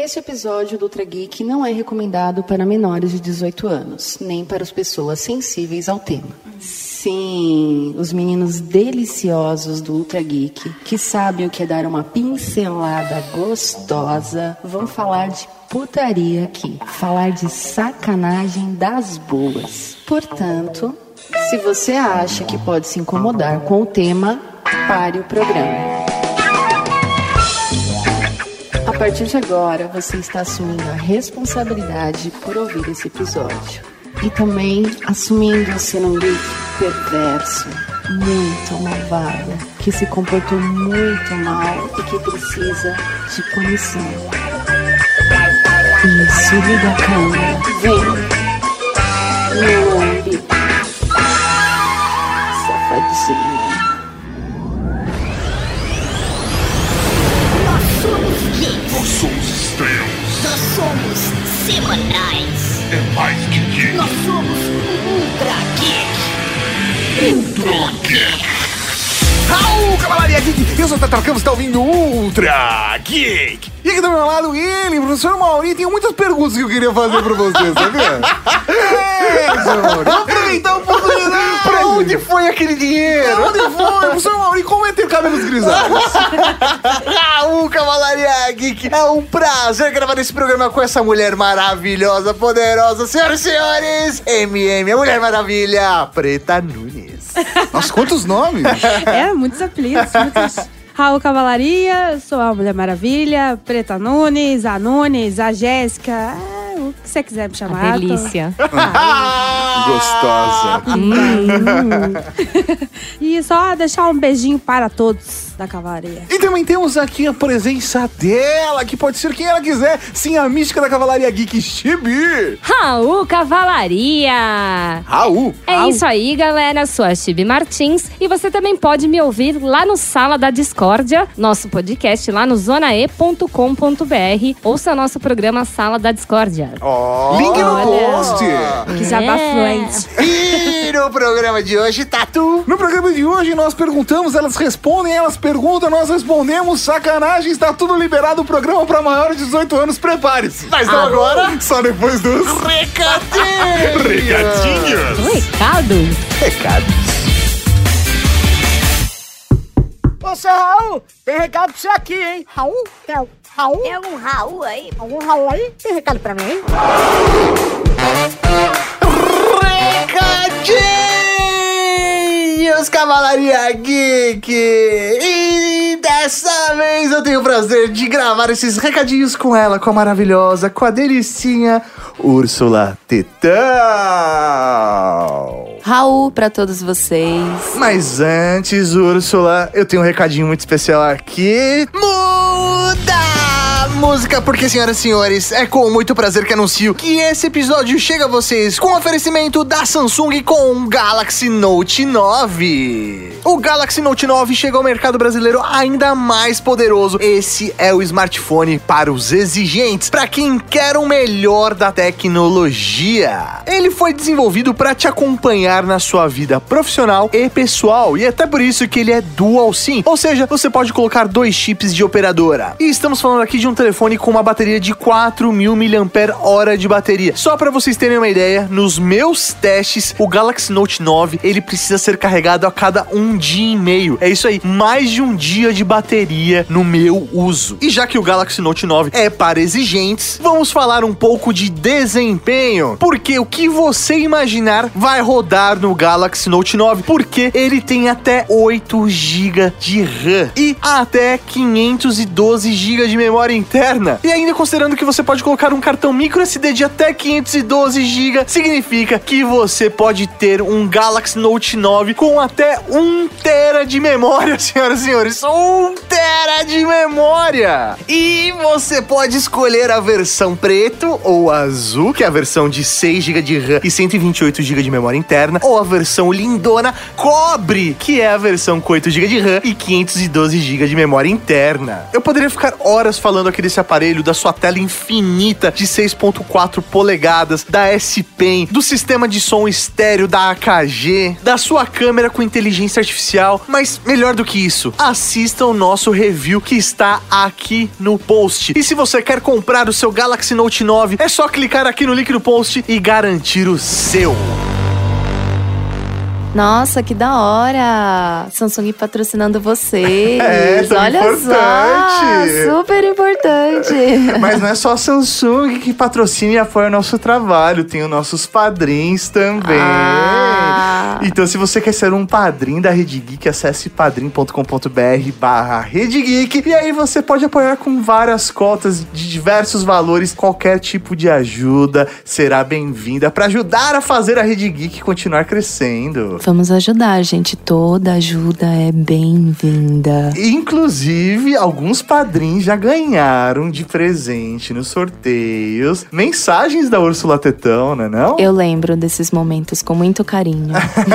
Este episódio do Ultra Geek não é recomendado para menores de 18 anos, nem para as pessoas sensíveis ao tema. Sim, os meninos deliciosos do Ultra Geek, que sabem o que é dar uma pincelada gostosa, vão falar de putaria aqui, falar de sacanagem das boas. Portanto, se você acha que pode se incomodar com o tema, pare o programa. A partir de agora, você está assumindo a responsabilidade por ouvir esse episódio. E também assumindo ser um geek perverso, muito malvado, que se comportou muito mal e que precisa de punição. Isso, liga a câmera. Vem. Meu lambe. Safadinho. Nós somos estrelas. Nós somos semanais. É mais que geek. Nós somos Ultra Geek. Ultra Geek. Raul, Cavalaria Geek! Eu sou o Tata Campos, está ouvindo Ultra Geek! E aqui do meu lado, ele, professor Mauri, tem muitas perguntas que eu queria fazer pra você, sabia? é! Vou aproveitar a oportunidade! Pra onde foi aquele dinheiro? Onde foi? Professor Mauri, como é ter cabelos grisalhos? Raul Cavalaria Geek, é um prazer gravar esse programa com essa mulher maravilhosa, poderosa, senhoras e senhores, MM, a Mulher Maravilha, Preta Nunes. Nossa, quantos nomes? É, muitos apelidos, muitos. Raul Cavalaria, sou a Mulher Maravilha, Preta Nunes, a Nunes, a Jéssica, é, o que você quiser me chamar. tô- Delícia. Gostosa. E só deixar um beijinho para todos da Cavalaria. E também temos aqui a presença dela, que pode ser quem ela quiser, sim, a mística da Cavalaria Geek, Chibi! Raul Cavalaria! Raul! É isso aí, galera. Sou a Chibi Martins e você também pode me ouvir lá no Sala da Discórdia, nosso podcast lá no zonae.com.br. Ouça nosso programa Sala da Discórdia. Ó, Link no Olha. post! Que jabá É. E no programa de hoje, Tatu. No programa de hoje nós perguntamos, elas respondem, elas perguntam, nós respondemos. Sacanagem, está tudo liberado o programa para maiores de 18 anos. Prepare-se. Mas não agora, Só depois dos recadinhos. recadinhos. Recado? Recados. Ô, seu Raul, tem recado pra você aqui, hein? Raul? Tem Raul? Tem algum Raul aí? Algum Raul aí? Tem recado pra mim, hein? Recadinhos, Cavalaria Geek! E dessa vez eu tenho o prazer de gravar esses recadinhos com ela, com a maravilhosa, com a delicinha Úrsula Tetão! Raul pra todos vocês. Mas antes, Úrsula, eu tenho um recadinho muito especial aqui. Muda! Música, porque, senhoras e senhores, é com muito prazer que anuncio que esse episódio chega a vocês com oferecimento da Samsung com o Galaxy Note 9. O Galaxy Note 9 chega ao mercado brasileiro ainda mais poderoso. Esse é o smartphone para os exigentes, para quem quer o melhor da tecnologia. Ele foi desenvolvido para te acompanhar na sua vida profissional e pessoal, e é até por isso que ele é dual SIM, ou seja, você pode colocar dois chips de operadora. E estamos falando aqui de um telefone com uma bateria de 4000 mAh de bateria. Só para vocês terem uma ideia, nos meus testes, o Galaxy Note 9 ele precisa ser carregado a cada um dia e meio. É isso aí, mais de um dia de bateria no meu uso. E já que o Galaxy Note 9 é para exigentes, vamos falar um pouco de desempenho. Porque o que você imaginar vai rodar no Galaxy Note 9, porque ele tem até 8 GB de RAM e até 512 GB de memória interna. E ainda considerando que você pode colocar um cartão micro SD de até 512 GB, significa que você pode ter um Galaxy Note 9 com até 1 tera de memória, senhoras e senhores. 1 tera de memória! E você pode escolher a versão preto ou azul, que é a versão de 6 GB de RAM e 128 GB de memória interna, ou a versão lindona cobre, que é a versão com 8 GB de RAM e 512 GB de memória interna. Eu poderia ficar horas falando aqui desse aparelho, da sua tela infinita de 6.4 polegadas, da S Pen, do sistema de som estéreo da AKG, da sua câmera com inteligência artificial, mas melhor do que isso, assista o nosso review que está aqui no post. E se você quer comprar o seu Galaxy Note 9, é só clicar aqui no link do post e garantir o seu. Nossa, que da hora! Samsung patrocinando vocês. É, tão Olha importante. só, super importante. Mas não é só a Samsung que patrocina e apoia o nosso trabalho, tem os nossos padrinhos também. Ah. Então, se você quer ser um padrinho da Rede Geek, acesse padrim.com.br barra Rede Geek e aí você pode apoiar com várias cotas de diversos valores. Qualquer tipo de ajuda será bem-vinda para ajudar a fazer a Rede Geek continuar crescendo. Vamos ajudar, gente. Toda ajuda é bem-vinda. Inclusive, alguns padrinhos já ganharam de presente nos sorteios mensagens da Úrsula Tetão, né não? Eu lembro desses momentos com muito carinho.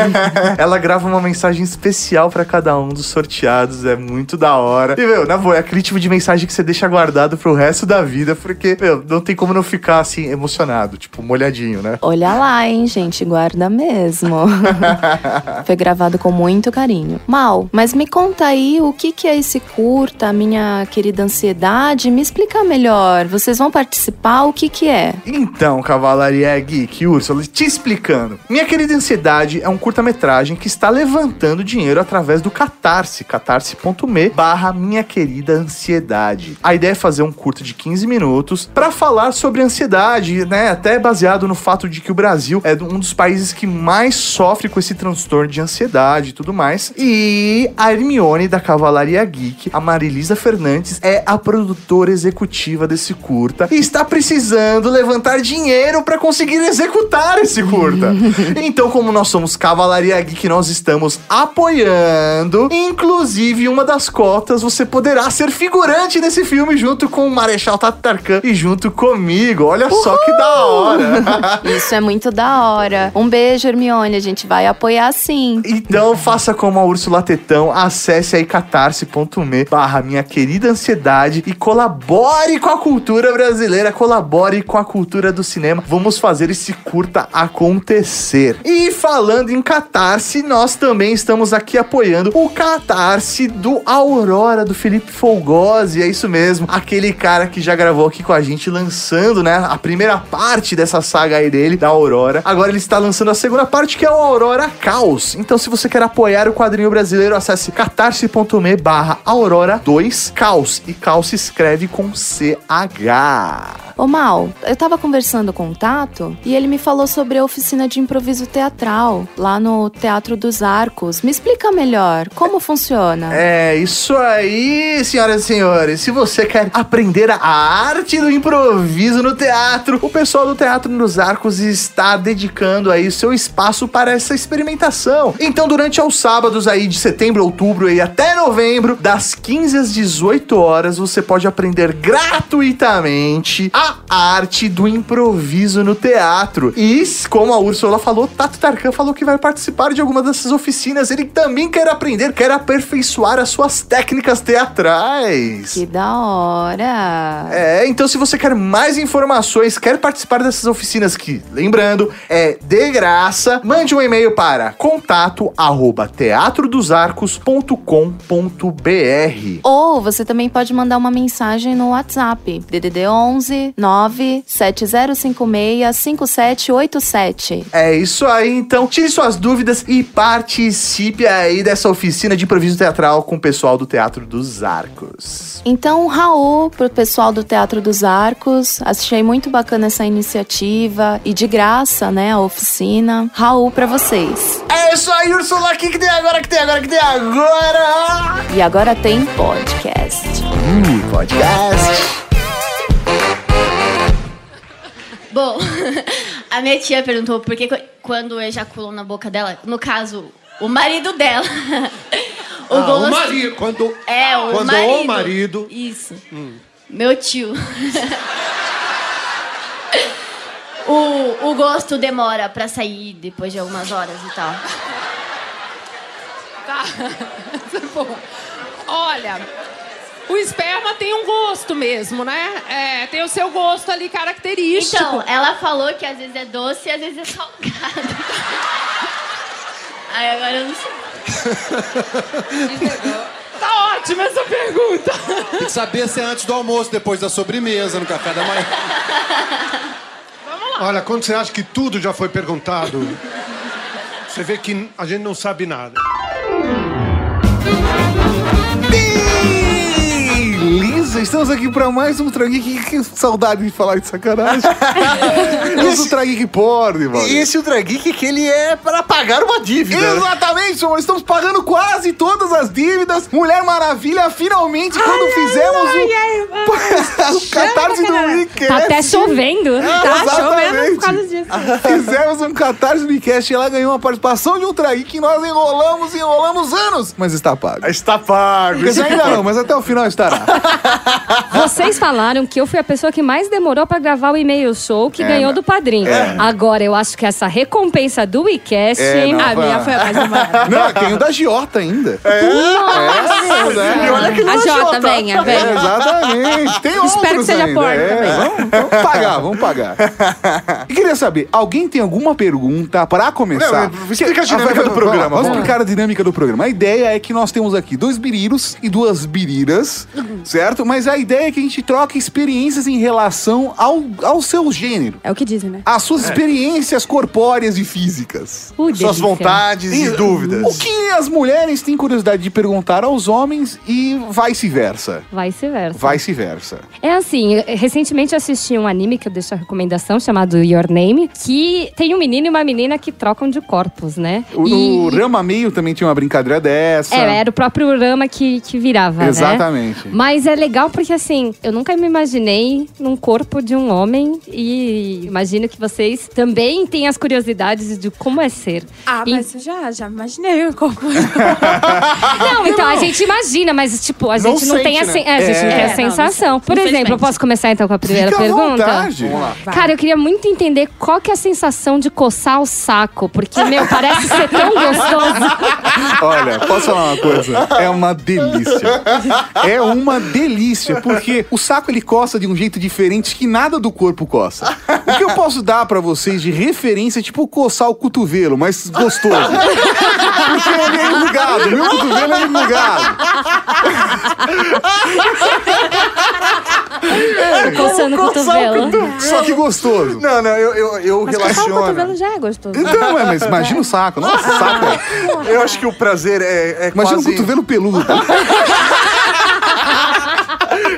Ela grava uma mensagem especial pra cada um dos sorteados, é muito da hora. E, meu, na boa, é aquele tipo de mensagem que você deixa guardado pro resto da vida, porque, meu, não tem como não ficar assim, emocionado, tipo, molhadinho, né? Olha lá, hein, gente, guarda mesmo. Foi gravado com muito carinho. Mal, mas me conta aí o que, que é esse curta, minha querida ansiedade. Me explica melhor. Vocês vão participar? O que, que é? Então, Cavalaria Geek, Úrsula, te explicando. Minha querida ansiedade é um curta-metragem que está levantando dinheiro através do Catarse, catarse.me barra minha querida ansiedade. A ideia é fazer um curta de 15 minutos para falar sobre ansiedade, né? Até baseado no fato de que o Brasil é um dos países que mais sofre com esse transtorno de ansiedade e tudo mais. E a Hermione da Cavalaria Geek, a Marilisa Fernandes, é a produtora executiva desse curta e está precisando levantar dinheiro para conseguir executar esse curta. então, como nós somos Cavalaria Geek, nós estamos apoiando. Inclusive, uma das cotas você poderá ser figurante nesse filme junto com o Marechal Tatarkan e junto comigo. Olha só que da hora. Isso é muito da hora. Um beijo, Hermione. A gente vai apoiar sim. Então faça como a Úrsula Tetão, acesse aí catarse.me barra minha querida ansiedade e colabore com a cultura brasileira, colabore com a cultura do cinema. Vamos fazer esse curta acontecer. E falando em catarse, nós também estamos aqui apoiando o catarse do Aurora, do Felipe Folgosi, é isso mesmo, aquele cara que já gravou aqui com a gente, lançando, né, a primeira parte dessa saga aí dele, da Aurora. Agora ele está lançando a segunda parte, que é o Aurora Caos. Então, se você quer apoiar o quadrinho brasileiro, acesse catarse.me barra Aurora 2 Caos. E Caos se escreve com CH. Ô Mal, eu tava conversando com o Tato e ele me falou sobre a oficina de improviso teatral lá no Teatro dos Arcos. Me explica melhor, como funciona? É isso aí, senhoras e senhores. Se você quer aprender a arte do improviso no teatro, o pessoal do Teatro dos Arcos está dedicando aí seu espaço para essa experimentação. Então, durante os sábados aí de setembro, outubro e até novembro, das 15 às 18 horas, você pode aprender gratuitamente a arte do improviso no teatro. E, como a Úrsula falou, Tato Tarkan falou que vai participar de alguma dessas oficinas. Ele também quer aprender, quer aperfeiçoar as suas técnicas teatrais. Que da hora! É, então se você quer mais informações, quer participar dessas oficinas que, lembrando, é de graça, mande um e-mail para contato arroba teatrodosarcos.com.br Ou você também pode mandar uma mensagem no WhatsApp, DDD 11 97056 5787. É isso aí, então tire suas dúvidas e participe aí dessa oficina de improviso teatral com o pessoal do Teatro dos Arcos. Então, Raul, pro pessoal do Teatro dos Arcos, achei muito bacana essa iniciativa e de graça, né, a oficina. Raul pra vocês. É isso aí, Ursula, o que, que tem agora, que tem agora, que tem agora? E agora tem podcast. Uh, podcast. Bom, a minha tia perguntou por que qu- quando ejaculou na boca dela, no caso, o marido dela. o Ah, o marido, quando, É, o quando marido. o marido... Isso. Meu tio. o, o gosto demora pra sair depois de algumas horas e tal. Tá. Olha, o esperma tem um gosto mesmo, né? É, tem o seu gosto ali característico. Então, ela falou que às vezes é doce e às vezes é salgado. Aí agora eu não sei. Tá ótima essa pergunta. Tem que saber se é antes do almoço, depois da sobremesa, no café da manhã. Olha, quando você acha que tudo já foi perguntado, você vê que a gente não sabe nada. Estamos aqui para mais um Ultra Geek. Que saudade de falar de sacanagem. Esse Ultra Geek pode, mano. E esse Ultra Geek que ele é para pagar uma dívida. Exatamente, senhor. Estamos pagando quase todas as dívidas. Mulher Maravilha, finalmente, quando fizemos o, o catarse do Weekend. Tá até chovendo. Tá chovendo por causa disso. Fizemos um catarse do Weekend e ela ganhou uma participação de Ultra Geek que nós enrolamos e enrolamos anos. Mas está pago. Está pago. Quer dizer, ainda não, mas até o final estará. Vocês falaram que eu fui a pessoa que mais demorou pra gravar o e-mail show que É, ganhou não. do padrinho. É. Agora, eu acho que essa recompensa do WeCast. É, não, A minha foi a mais demorada. Não, tem o da Giota ainda. Nossa! É, E olha que A é Jota, venha, É, venha. exatamente. Tem outros Espero que seja ainda. porca é, também. Vamos, vamos pagar, vamos pagar. E queria saber, alguém tem alguma pergunta para começar? Não, explica a dinâmica Ah, do programa, Vamos vamos explicar a dinâmica do programa. A ideia é que nós temos aqui dois biriros e duas biriras, certo? Mas a ideia é que a gente troque experiências em relação ao, ao seu gênero. É o que dizem, né? As suas experiências corpóreas e físicas. Uh, Suas delícia. vontades e, dúvidas. O que as mulheres têm curiosidade de perguntar aos homens e vice-versa. Vice-versa. Vice-versa. É assim, recentemente eu assisti um anime que eu deixo a recomendação, chamado Your Name, que tem um menino e uma menina que trocam de corpos, né? O, E- No Rama Meio também tinha uma brincadeira dessa. É, era o próprio Rama que, que virava, né? Exatamente. Mas é legal porque, assim, eu nunca me imaginei num corpo de um homem e imagino que vocês também têm as curiosidades de como é ser. Ah, E- mas eu já, já imaginei como. Não, então a gente imagina, mas, tipo, a Não gente não, tem a, sente, sen- né? é, a gente não É. tem É, a não, sensação. não- Por exemplo, eu posso começar então com a primeira Fica pergunta? vontade. Vamos lá. Cara, eu queria muito entender qual que é a sensação de coçar o saco, porque, meu, parece ser tão gostoso. Olha, posso falar uma coisa? É uma delícia. É uma delícia, porque o saco ele coça de um jeito diferente que nada do corpo coça. O que eu posso dar pra vocês de referência é tipo coçar o cotovelo, mas gostoso. Porque ele é enrugado, meu cotovelo é enrugado. Coçando o cotovelo. Só que gostoso. Não, não, eu, eu, eu Mas coçar o relaciono. cotovelo já é gostoso. Então, é, mas imagina o saco. Nossa, o saco. é- Eu acho que o prazer é, é Imagina quase... o cotovelo peludo.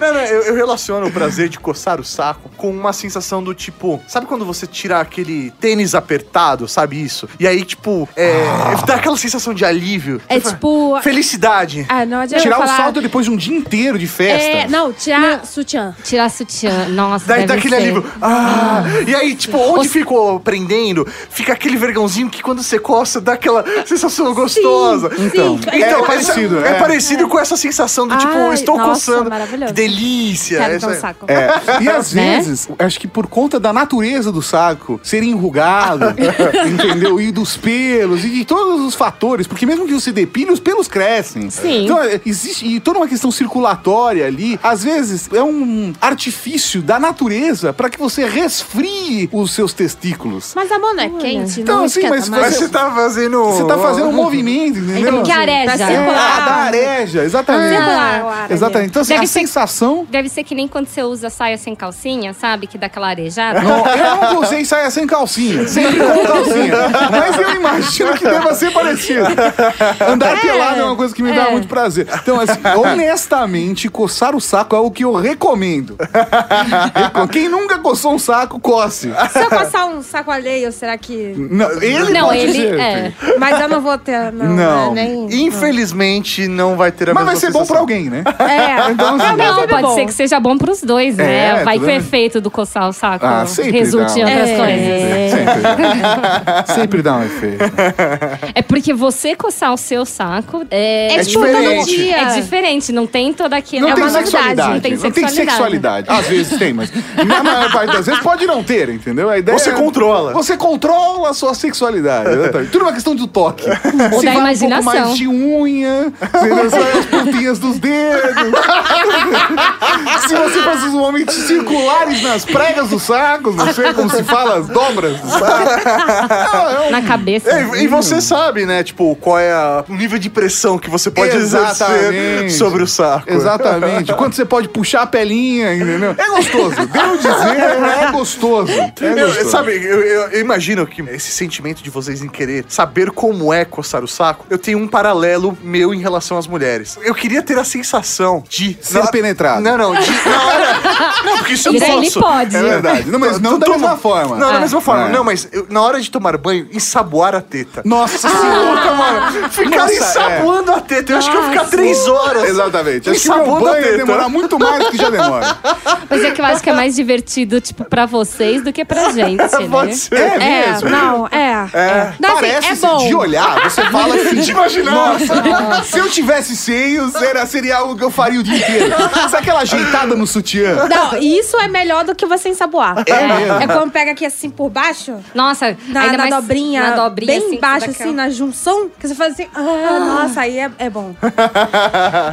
Não, não, eu, eu relaciono o prazer de coçar o saco com uma sensação do tipo. Sabe quando você tira aquele tênis apertado, sabe isso? E aí, tipo, é, dá aquela sensação de alívio. É tipo. Felicidade. Ah, não adianta Tirar o falar. salto depois de um dia inteiro de festa. É, não, tirar sutiã. Tirar sutiã. Nossa, Daí dá deve aquele ser. alívio. Ah! E aí, tipo, onde ficou prendendo, fica aquele vergãozinho que quando você coça dá aquela sensação gostosa. Então, Então, é essa- parecido, É, é. parecido com essa sensação do tipo, Ai, estou nossa, coçando. maravilhoso. Delícia. Quero Essa- ter um saco. É, e às Né? vezes, acho que por conta da natureza do saco ser enrugado, entendeu? E dos pelos, e de todos os fatores, porque mesmo que você depile, os pelos crescem. Sim. Então, é, existe e toda uma questão circulatória ali. Às vezes, é um artifício da natureza para que você resfrie os seus testículos. Mas a mão não é quente, Então, não assim, mas. Mas você tá fazendo. Você tá fazendo um movimento, entendeu? Que areja. Pra É, a da areja, exatamente. Circular o ar ali. Exatamente. Então, assim, Deve a ser- sensação. Deve ser que nem quando você usa saia sem calcinha, sabe? Que dá aquela arejada. Não, eu não usei saia sem calcinha, sempre com calcinha. Mas eu imagino que deva ser parecido. Andar pelado é uma coisa que me dá é. muito prazer. Então, assim, honestamente, coçar o saco é o que eu recomendo. Recom- Quem nunca coçou um saco, coce. Se eu coçar um saco alheio, será que. Não, ele Não, pode ele- ser, é. Mas eu não vou ter. Não, Não. né? nem. Infelizmente, não vai ter a Mas mesma vai ser bom pra alguém, né? É, Então, assim, Não, Pode bom. ser que seja bom pros dois, né? É, Vai tudo que o efeito do coçar o saco Ah, sempre resulte em dá. outras É. coisas. Sempre, sempre dá um efeito. É porque você coçar o seu saco é, É tipo, tipo todo diferente. dia. É diferente, não tem toda aquela. Não é tem uma novidade, sexualidade. não tem sexualidade. Às vezes tem, mas na maior parte das vezes pode não ter, entendeu? A ideia Você é- controla. Você controla a sua sexualidade. exatamente. Tudo é uma questão do toque. Ou Se da vai um imaginação. pouco mais de unha, entendeu? Sai as pontinhas dos dedos. se você faz os momentos circulares nas pregas dos sacos, não sei como se fala, as dobras do saco. Não, é um- Na cabeça. E, e você sabe, né, tipo, qual é a- o nível de pressão que você pode exercer Exatamente. sobre o saco. Exatamente. Quando você pode puxar a pelinha, entendeu? É gostoso. Devo dizer, é gostoso. É Eu- gostoso. sabe, eu, eu- eu imagino que esse sentimento de vocês em querer saber como é coçar o saco, eu tenho um paralelo meu em relação às mulheres. Eu queria ter a sensação de Ser na- penetrado. Não, não, de, na hora. Não, porque isso eu Isso ele posso. pode. É verdade. Não, mas não da Toma- mesma forma. Não, da mesma forma. É. Não, mas eu- na hora de tomar banho, ensaboar a teta. Nossa senhora, mano. Ficar Nossa, é. ensaboando a teta. Eu acho que eu ia ficar três horas. Exatamente. Acho que meu Ensaboando a banho ia teta. demorar muito mais do que já demora. Mas é que eu acho que é mais divertido, tipo, pra vocês do que pra gente, né? Pode ser. É É, mesmo? não, é. É, Não, assim, parece é bom. de olhar, você fala assim, De imaginar. Nossa, se eu tivesse seios, era, seria algo que eu faria o dia inteiro. Sabe aquela ajeitada no sutiã? Não, isso é melhor do que você ensaboar. É mesmo? É quando pega aqui assim por baixo, Nossa, na, ainda na mais dobrinha, na dobrinha, bem assim, embaixo, daquela- assim, na junção, que você faz assim, ah, nossa, aí é, é bom.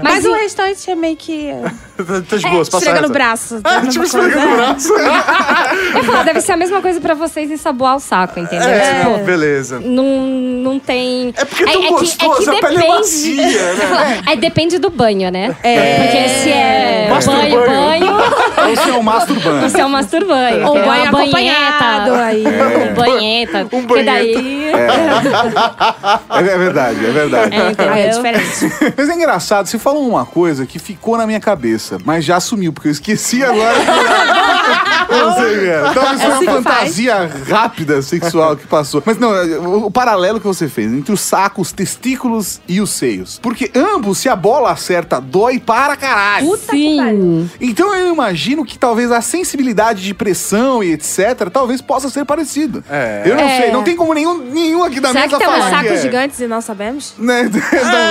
Mas, Mas, e- o restante é meio que Tá de boas, passa esfrega no essa. braço. Ah, tipo, esfrega no braço. eu falar, deve ser a mesma coisa pra vocês ensaboar o saco, entendeu? É, Tipo, beleza. não, não tem. É porque é tão gostoso, a pele é macia, né? Aí depende do banho, né? É. Porque se é Masturbanho. banho, banho, Ou se é um masturbante. você é um masturbanho. Ou que é banho uma acompanhado, aí. Um banheta. Um Porque daí. É, é verdade, é verdade. É, é diferente. Mas é engraçado, você falou uma coisa que ficou na minha cabeça, mas já sumiu, porque eu esqueci agora. Não sei, é. Talvez foi assim uma faz. fantasia rápida sexual que passou. Mas não, o, o paralelo que você fez entre o saco, os testículos e os seios. Porque ambos, se a bola acerta, dói para caralho. Puta. Sim. Então eu imagino que talvez a sensibilidade de pressão e etc. talvez possa ser parecida. É. Eu não É. sei, não tem como nenhum, nenhum aqui da Será mesa que falar. que sacos é. gigantes e não sabemos? Né?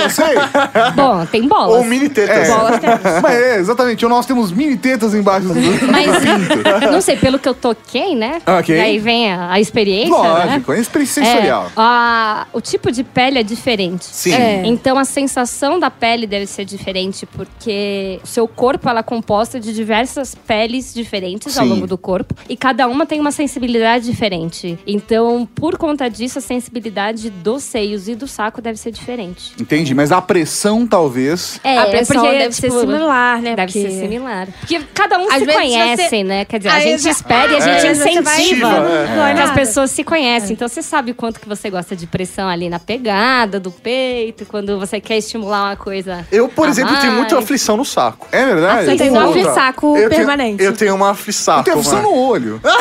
não sei. Bom, tem bolas. Ou mini tetas. Bolas temos. Mas é, exatamente. Nós temos mini tetas embaixo do. Mas, não sei, pelo que eu toquei, né? Ok. E aí vem a, a experiência, né? Lógico, é experiência sensorial. É, a- o tipo de pele é diferente. Sim. É. Então a sensação da pele deve ser diferente, porque o seu corpo ela é composta de diversas peles diferentes ao Sim. longo do corpo. E cada uma tem uma sensibilidade diferente. Então, por conta disso, a sensibilidade dos seios e do saco deve ser diferente. Entendi, mas a pressão talvez. É, a pressão porque, deve ser tipo, similar, né? Deve Porque- ser similar. Porque cada um Às se conhece, você- né? Quer dizer, a Aí gente você- espera e a É. gente vai- incentiva é que as pessoas se conhecem. Então você sabe quanto que você gosta de pressão ali na pegada do peito, quando você quer estimular uma coisa. Eu, por a exemplo, tenho mais. muita aflição no saco. É verdade? Você tem um aflissaco Eu tenho- permanente. eu tenho uma aflição. Eu tenho aflição no olho.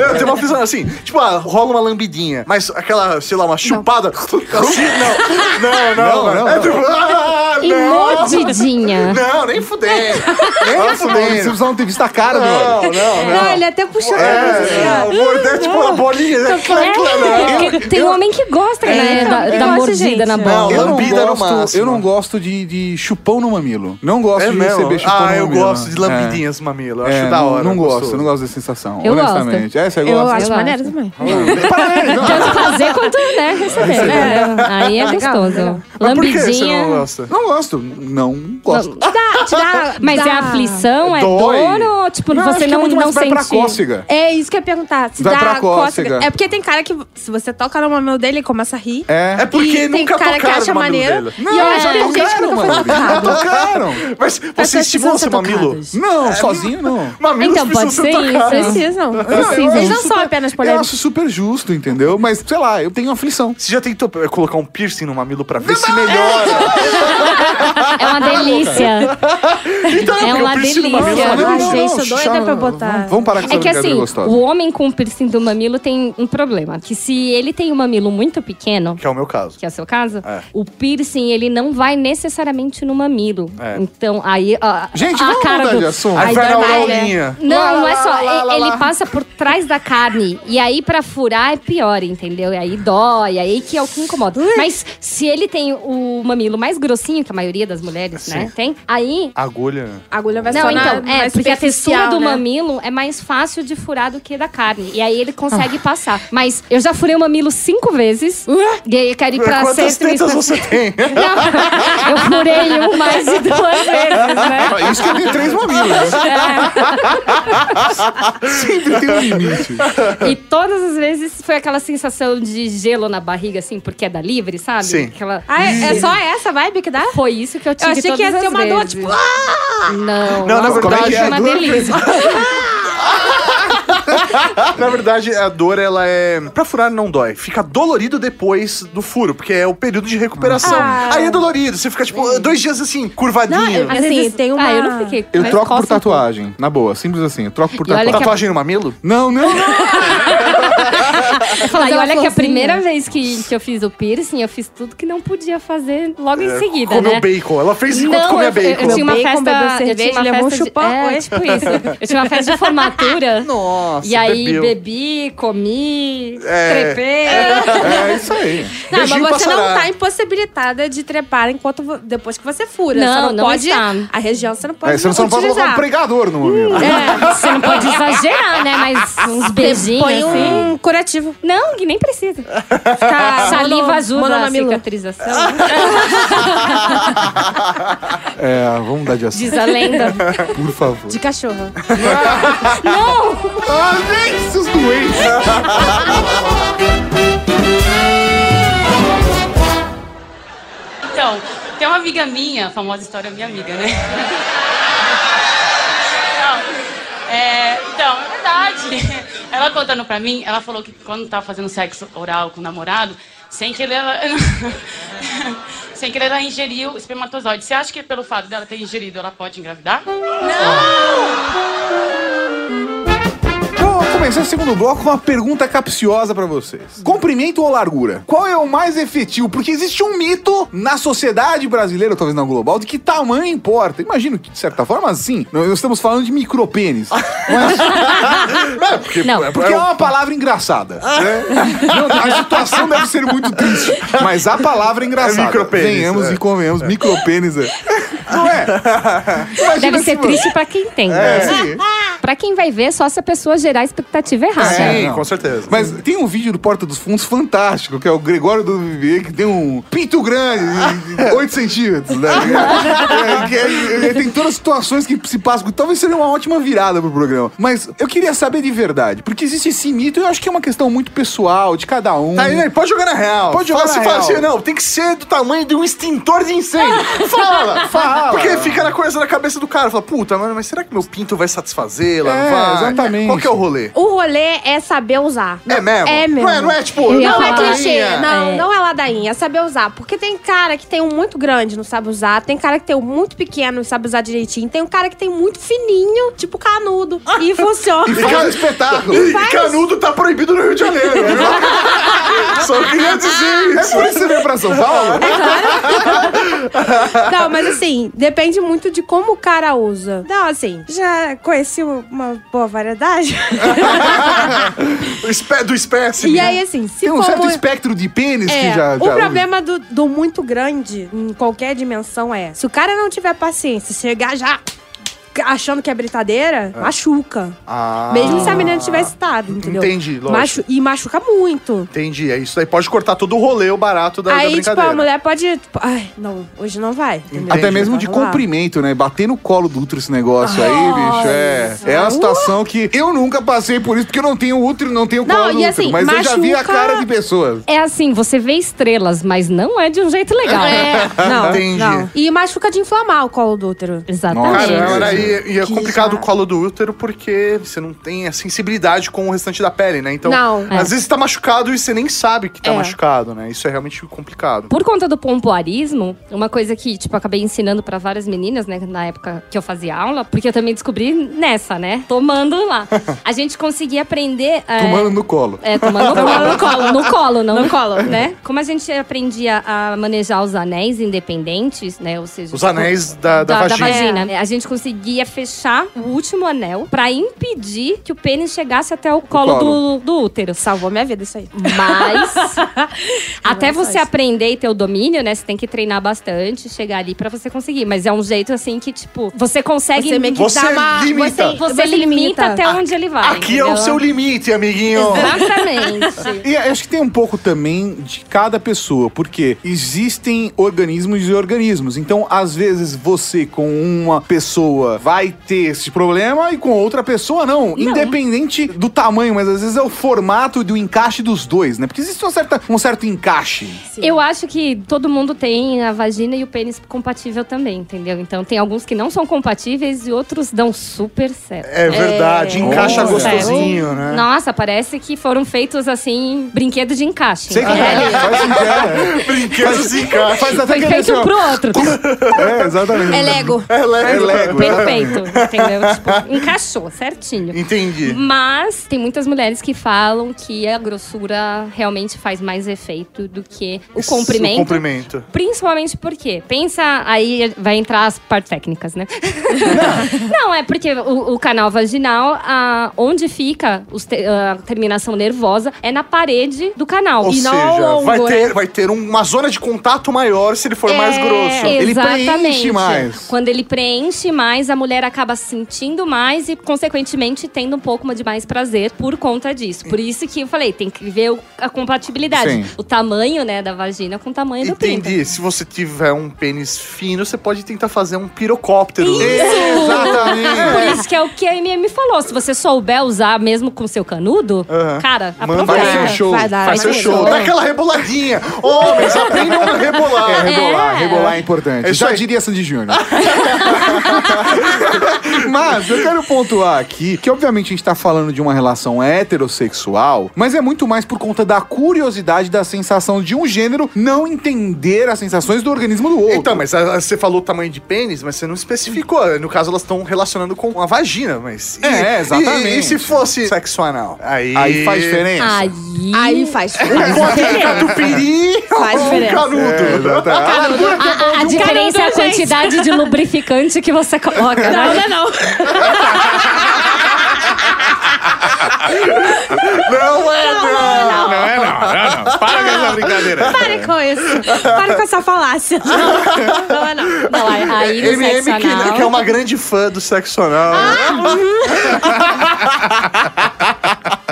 Eu tenho uma aflição assim, tipo, ah, rola uma lambidinha, mas aquela, sei lá, uma chupada. Assim, não. Não, não, Não, não, É não. tipo, ah, E não. mordidinha. Não, nem fudendo. Nem Nossa, mano, fudendo. vocês precisam ter visto a cara do Não, olho. não, não. Não, ele até puxou É, você. é, morder tipo uma bolinha. né? É, tem homem que gosta, né? então, da, da gosto, mordida gente. na Não, bola. Eu não, Lambida no gosto, máximo. eu não gosto de, de chupão no mamilo. Não gosto É mesmo? Ah, eu gosto de lambidinhas no mamilo. Eu É, acho é, da não- hora. Não, gosto, gostoso. eu não gosto dessa sensação. Eu gosto. honestamente. É, você Eu gosta? acho gosto. maneiro também. Não. Tanto fazer quanto, né, receber. entendeu? Aí é gostoso. Mas por que você não gosta? Não gosto. Não gosto. Te dá, te dá, Mas dá- é aflição, é Dói. dor ou tipo, Não, acho você que é não, muito não mais vai sente? pra cócega. É isso que eu ia perguntar. Se Vai dá pra cócega. cócega. É porque tem cara que, se você toca no mamilo dele, ele começa a rir. É. É porque E tem nunca cara que tocaram acha no mamilo maneiro. dele. Não, E eu já acho que tem gente que tocaram, nunca mano. foi Já tocado. tocaram. Mas você pessoas estimula seu precisam ser mamilo? tocadas. Não, sozinho não. Mamilos Então, pode precisam ser ser isso. tocados. Precisam. Eu Precisam. Eles acho não são apenas Eu polêmicos. acho super justo, entendeu? Mas, sei lá, eu tenho aflição. Você já tentou eh, colocar um piercing no mamilo pra ver se se melhora. É uma delícia. Então, é uma o delícia. é delícia. gente, sou doida pra botar. Vamos parar com essa É que assim, gostosa. o homem com piercing do mamilo tem um problema. Que se ele tem um mamilo muito pequeno, Que é o meu caso. que é o seu caso, É. o piercing ele não vai necessariamente no mamilo. É. Então aí a, Gente, a vamos cara mudar do de assunto. Aí vai na mais, aulinha. Não, Lá, não é só. lá, lá, ele lá. passa por trás da carne e aí pra furar é pior, entendeu? E aí dói, aí que é o que incomoda. Mas se ele tem o mamilo mais grossinho que a maioria das mulheres, né, tem, aí Agulha. A agulha vai não, então, na, é, mais porque a textura do né? mamilo é mais fácil de furar do que da carne. E aí ele consegue passar. Mas eu já furei o mamilo cinco vezes. E aí eu quero ir pra Quantas tetas você tem? Não, eu furei um mais de duas vezes, né? Ah, Isso que tem três mamilos. né? Sempre tem um limite. E todas as vezes foi aquela sensação de gelo na barriga, assim, porque é da livre, sabe? Sim. Aquela... Ah, é, é só essa vibe que dá? Foi isso que eu tive Eu achei que ia ser uma dor, tipo, ah! Não, Não, na nossa, verdade, foi é uma delícia. Na verdade, a dor, ela é. Pra furar não dói. Fica dolorido depois do furo, porque é o período de recuperação. Ah. Aí é dolorido. Você fica, tipo, dois dias assim, curvadinho. Às Assim, vezes- tem uma- Ah, eu não fiquei. Eu mas troco por tatuagem. Na boa, simples assim. Eu troco por tatuagem. que a- Tatuagem no mamilo? Não, não. Eu uma olha que a primeira vez que, que eu fiz o piercing, eu fiz tudo que não podia fazer logo em seguida, Comeu né? bacon. Ela fez enquanto Não, comia eu, bacon. eu tinha uma Bacon, festa, eu cerveja, tinha uma um festa de, chupão, é, oi? tipo isso. Eu tinha uma festa de formatura. Nossa, E aí bebeu. bebi, comi, É. trepei. É isso aí. Não, Beijinho mas você não tá impossibilitada de trepar enquanto depois que você fura. Não, você não, não pode. está. A região você não pode. É, você não pode colocar um pregador no mamilo. É, você não pode exagerar, né? Mas uns beijinhos Põe assim. um curativo. Não, que nem precisa. Ficar Saliva mono- ajuda a monomamilo. cicatrização. É, vamos mudar de assunto. Diz a lenda. Por favor. De cachorro. Não! Ah, nem seus doentes. Então, tem uma amiga minha, a famosa história minha amiga, né? Não, é, então, é verdade. Ela contando pra mim, ela falou que quando tava fazendo sexo oral com o namorado, sem querer ela. sem querer ela ingeriu espermatozoide. Você acha que pelo fato dela ter ingerido, ela pode engravidar? Vou começar o segundo bloco com uma pergunta capciosa pra vocês. Comprimento ou largura? Qual é o mais efetivo? Porque existe um mito na sociedade brasileira, talvez na global, de que tamanho importa. Imagino que, de certa forma, sim. Nós estamos falando de micropênis. Mas... É, porque, Não. é, Porque é uma palavra engraçada. né? Não, a situação deve ser muito triste. Mas a palavra é engraçada. É micropênis, Venhamos é. e convenhamos. Micropênis é. Não é? Imagina Deve se ser você- triste pra quem tem. É, né? Pra quem vai ver, só se a pessoa gerar expectativa errada. Sim, não. com certeza. Mas tem um vídeo do Porta dos Fundos fantástico, que é o Gregório do Vivier, que tem um pinto grande, de 8 centímetros, né? É, que é- é- tem todas as situações que se passam. Talvez seria uma ótima virada pro programa. Mas eu queria saber de verdade, porque existe esse mito, e eu acho que é uma questão muito pessoal, de cada um. Tá, aí, pode jogar na real. Pode jogar fala, na fala real. assim, não, tem que ser do tamanho de um extintor de incêndio. fala, Fala. Porque fica na coisa na cabeça do cara. Fala, puta, mano, mas será que meu pinto vai satisfazê-la? É, vai? exatamente. Qual que é o rolê? O rolê é saber usar. É mesmo? É mesmo. Não é, não é tipo, Não é clichê, não, É. não é ladainha, é saber usar. Porque tem cara que tem um muito grande e não sabe usar, tem cara que tem um muito pequeno e sabe usar direitinho, tem um cara que tem muito fininho, tipo canudo, e funciona. E faz um espetáculo. E canudo tá proibido no Rio de Janeiro. Só queria dizer É isso. por isso que você veio pra São Paulo? Não, mas assim, depende muito de como o cara usa. Não, assim, já conheci uma boa variedade. Do espécime. e aí, assim, se Tem um certo espectro de pênis É, que já. o já problema do, do muito grande, em qualquer dimensão, é se o cara não tiver paciência, chegar já achando que é britadeira, machuca. Ah, Mesmo se a menina tiver excitado, entendeu? Entendi, lógico. Machu e machuca muito. Entendi, é isso aí. Pode cortar todo o rolê, o barato da, da Aí, tipo, brincadeira. a mulher pode. Tipo, Ai, não, hoje não vai. entendeu? Até mesmo de comprimento, né? Bater no colo do outro esse negócio aí, bicho, é. é a situação que eu nunca passei por isso, porque eu não tenho útero, não tenho Não, colo e útero. assim, mas eu já vi a machuca- cara de pessoas. É assim, você vê estrelas, mas não é de um jeito legal. É, não, Entendi. não. E machuca de inflamar o colo do útero. Exatamente. Caramba, e, e é complicado já- o colo do útero porque você não tem a sensibilidade com o restante da pele, né? Então, Não. às É. vezes tá machucado e você nem sabe que tá É. machucado, né? Isso é realmente complicado. Por conta do pompoarismo, uma coisa que, tipo, acabei ensinando pra várias meninas, né, na época que eu fazia aula, porque eu também descobri nessa, né, tomando lá. A gente conseguia aprender... é, Tomando no colo. É, tomando no colo, no colo, no colo, não No colo. né? Como a gente aprendia a manejar os anéis independentes, né, ou seja... Os tipo, anéis da, da, vagina. né? A gente conseguia fechar o último anel pra impedir que o pênis chegasse até o colo, colo. Do, do útero. Salvou minha vida isso aí. Mas até você aprender e ter o domínio, né? Você tem que treinar bastante, chegar ali pra você conseguir. Mas é um jeito assim que, tipo, você consegue. Você meio que Você uma... limita. Você, você limita até onde ele vai. Aqui é o entendeu? seu limite, amiguinho. Exatamente. E acho que tem um pouco também de cada pessoa, porque existem organismos e organismos. Então, às vezes, você com uma pessoa vai ter esse problema e com outra pessoa não. Independente do tamanho, mas às vezes é o formato do encaixe dos dois, né? Porque existe uma certa, um certo encaixe. Eu acho que todo mundo tem a vagina e o pênis compatível também, entendeu? Então tem alguns que não são compatíveis e outros dão super certo. É verdade, É, encaixa gostosinho, certo. né? Nossa, parece que foram feitos assim, brinquedo de encaixe. Sei que é, faz sentido. Brinquedos em casa. Faz até Foi aquele feito assim, ó. pro outro. É, exatamente. É Lego. É É lego. Lego. Perfeito, entendeu? Tipo, encaixou certinho. Entendi. Mas tem muitas mulheres que falam que a grossura realmente faz mais efeito do que o Isso, comprimento. O comprimento. Principalmente porque, pensa, aí vai entrar as partes técnicas, né? Não, é porque o, o canal vaginal, a, onde fica te- a terminação nervosa, é na parede do canal. Ou e não seja, ao longo, vai né? ter, vai ter uma zona de contato maior se ele for mais É, grosso. Ele Exatamente. preenche mais. Quando ele preenche mais, a mulher acaba sentindo mais e, consequentemente, tendo um pouco de mais prazer por conta disso. Por isso que eu falei, tem que ver a compatibilidade. Sim. O tamanho, né, da vagina com o tamanho do pinto. Entendi. Se você tiver um pênis fino, você pode tentar fazer um pirocóptero. Por Exatamente. isso que é o que a MM falou. Se você souber usar mesmo com seu canudo, cara, Manda aproveita. seu show. Vai dar, Faz seu vai show. dar. Dá aquela reboladinha. Homens, aprendam a rebolar. É, rebolar, É. rebolar é importante. É isso Já diria Sandy Júnior. mas eu quero pontuar aqui que, obviamente, a gente tá falando de uma relação heterossexual, mas é muito mais por conta da curiosidade da sensação de um gênero não entender as sensações do organismo do outro. Então, mas a- a- você falou o tamanho de pênis, mas você não especificou. No caso, elas estão relacionando com a vagina, mas. e- É, exatamente. E, e se fosse sexo anal? Aí, Aí faz diferença. Aí, Aí faz Um pote de catupiry Faz ou um diferença. canudo. É, a, a diferença é a quantidade de lubrificante que você coloca, Não, não, não. Não é, não. Não é não, não é não. Para com essa brincadeira. Pare com isso. Pare com essa falácia. Não, não é não. Não, aí- no MM, sexo que, anal... que é uma grande fã do sexo anal.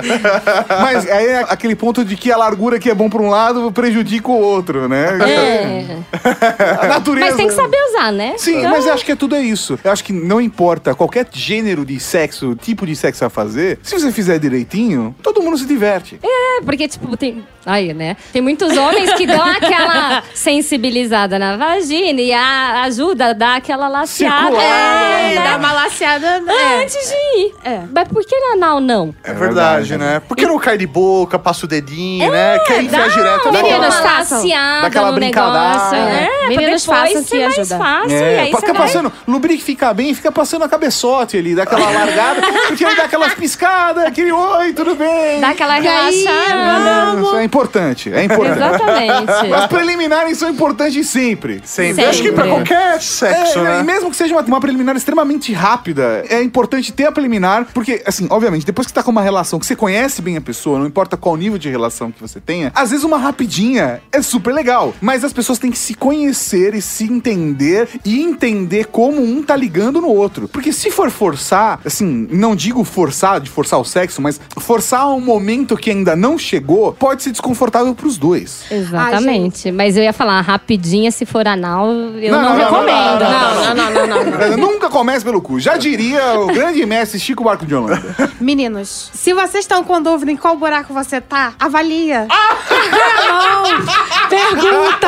Mas aí é aquele ponto de que a largura que é bom pra um lado prejudica o outro, né? É. A natureza. Mas tem que saber usar, né? Sim, Então, mas eu acho que é tudo é isso. Eu acho que não importa qualquer gênero de sexo, tipo de sexo a fazer, se você fizer direitinho, todo mundo se diverte. É, porque, tipo, tem. Aí, né? Tem muitos homens que dão aquela sensibilizada na vagina e a, ajuda a dar aquela laceada. Circular. É, né? dá uma laceada. É. Antes de ir. É. Mas por que na anal não? É verdade, né? Por que não cai de boca, passa o dedinho, né? Quer enfiar direto na meninas, façam. Daquela brincadada. negócio. É. É, Meninas façam que mais ajuda. fácil. e É, aí fica você vai- passando, lubrifica bem, fica passando a cabeçote ali, dá aquela largada, porque aí dá aquelas piscadas, aquele oi, tudo bem. Dá aquela relaxada. Isso é importante, é importante. Exatamente. As preliminares são importantes sempre. Sempre. Eu acho que pra Sempre. qualquer sexo, É, né? E mesmo que seja uma, uma preliminar extremamente rápida, é importante ter a preliminar, porque, assim, obviamente, depois que tá com uma relação que você conhece bem a pessoa, não importa qual nível de relação que você tenha, às vezes uma rapidinha é super legal. Mas as pessoas têm que se conhecer e se entender e entender como um tá ligando no outro. Porque se for forçar, assim, não digo forçar, de forçar o sexo, mas forçar um, momento que ainda não chegou, pode ser desconfortável pros dois. Exatamente. Mas eu ia falar, rapidinha, se for anal, eu Não, não, não, não, recomendo. não, Não, não, não, não, não. Nunca comece pelo cu. Já diria o grande mestre Chico Barco de Holanda. Meninos, se vocês estão com dúvida em qual buraco você tá, avalia. Ah! Não, pergunta.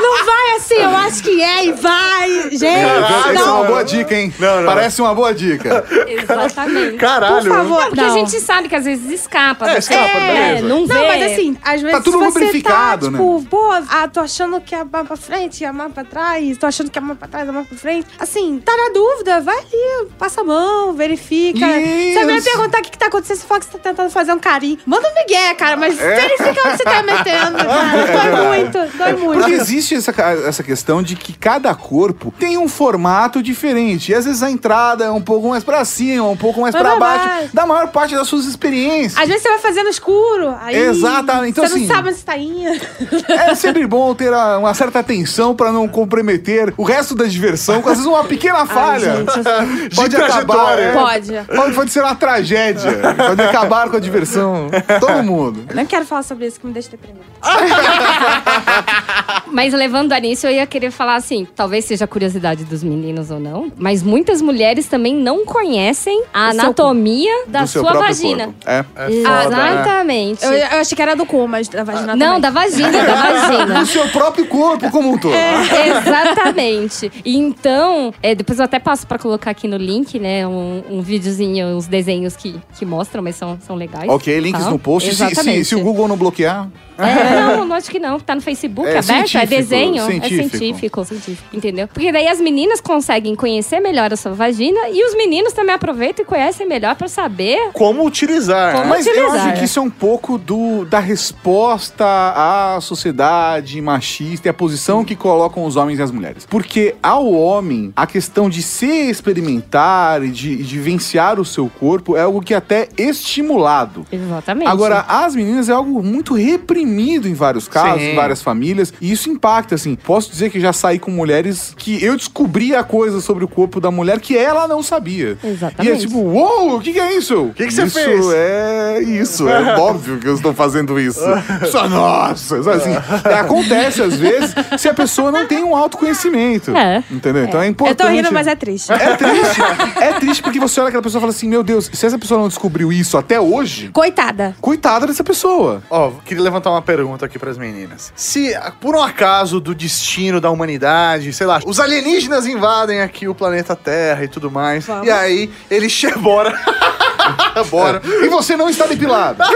Não vai assim, eu acho que é e vai. Gente, Isso é não. uma boa dica, hein? Parece uma boa dica. Exatamente. Caralho. Por favor, É porque não. a gente sabe que às vezes escapa. É, do- escapa, é, beleza. não vê. Não, mas assim, às vezes tudo você lubrificado, tá, né? tipo, pô, ah, tô achando que é a mão pra frente, e a mão pra trás, tô achando que é a mão pra trás, a mão pra frente. Assim, tá na dúvida, vai ali, passa a mão, verifica. Você vai Isso. perguntar o que, que tá acontecendo, você fala que você tá tentando fazer um carinho. Manda um migué, cara, mas É. verifica onde você tá metendo, cara. Dói muito, dói muito. Porque existe essa, essa questão de que cada corpo tem um formato diferente. E às vezes a entrada é um pouco mais pra cima, um pouco mais Vai pra pra baixo, baixo. da maior parte das suas experiências. Às vezes você vai fazer no escuro, aí Exatamente, então, você assim, não sabe onde você tá indo. É sempre bom ter a- uma certa atenção pra não comprometer o resto da diversão, com às vezes uma pequena falha. pode De acabar. trajetória. é. Pode. Pode, pode ser uma tragédia. Pode acabar com a diversão. Todo mundo. Não quero falar sobre isso, que me deixa deprimido. Mas levando a nisso, eu ia querer falar assim, talvez seja curiosidade dos meninos ou não, mas muitas mulheres também não conhecem a O seu anatomia da sua vagina. corpo. É. Exatamente. Eu, eu achei que era do cu, mas da vagina Não, também. da vagina, da vagina. Do seu próprio corpo como um todo. É, Exatamente. Então, é, depois eu até passo pra colocar aqui no link, né? Um, um videozinho, uns desenhos que, que mostram, mas são, são legais. Ok, links tá? no post. Se, se, se o Google não bloquear. É, não, não acho que não. Tá no Facebook É aberto, é científico, desenho, científico. é científico, Entendeu? Porque daí as meninas conseguem conhecer melhor a sua vagina e os meninos também aproveitam e conhecem melhor pra saber. Como utilizar. Como? Mas eu utilizar, acho que é. isso é um pouco do, da resposta à sociedade machista e a posição que colocam os homens e as mulheres. Porque ao homem, a questão de se experimentar e de, de vivenciar o seu corpo é algo que até é estimulado. Exatamente. Agora, as meninas é algo muito reprimido em vários casos, Sim. em várias famílias, e isso impacta, assim. Posso dizer que já saí com mulheres que eu descobri a coisa sobre o corpo da mulher que ela não sabia. Exatamente. E é tipo, uou, o que, que é isso? O que que você isso fez? é isso, é óbvio que eu estou fazendo isso. Só nossa, sabe assim, é, acontece às vezes se a pessoa não tem um autoconhecimento. É. Entendeu? Então é Eu importante. tô rindo, mas é triste. É triste. é triste porque você olha aquela pessoa e fala assim: Meu Deus, se essa pessoa não descobriu isso até hoje, Coitada. coitada dessa pessoa. Ó, queria levantar uma pergunta aqui pras meninas. Se, por um acaso do destino da humanidade, sei lá, os alienígenas invadem aqui o planeta Terra e tudo mais, Vamos. e aí eles chegam. Bora. E você não está depilado.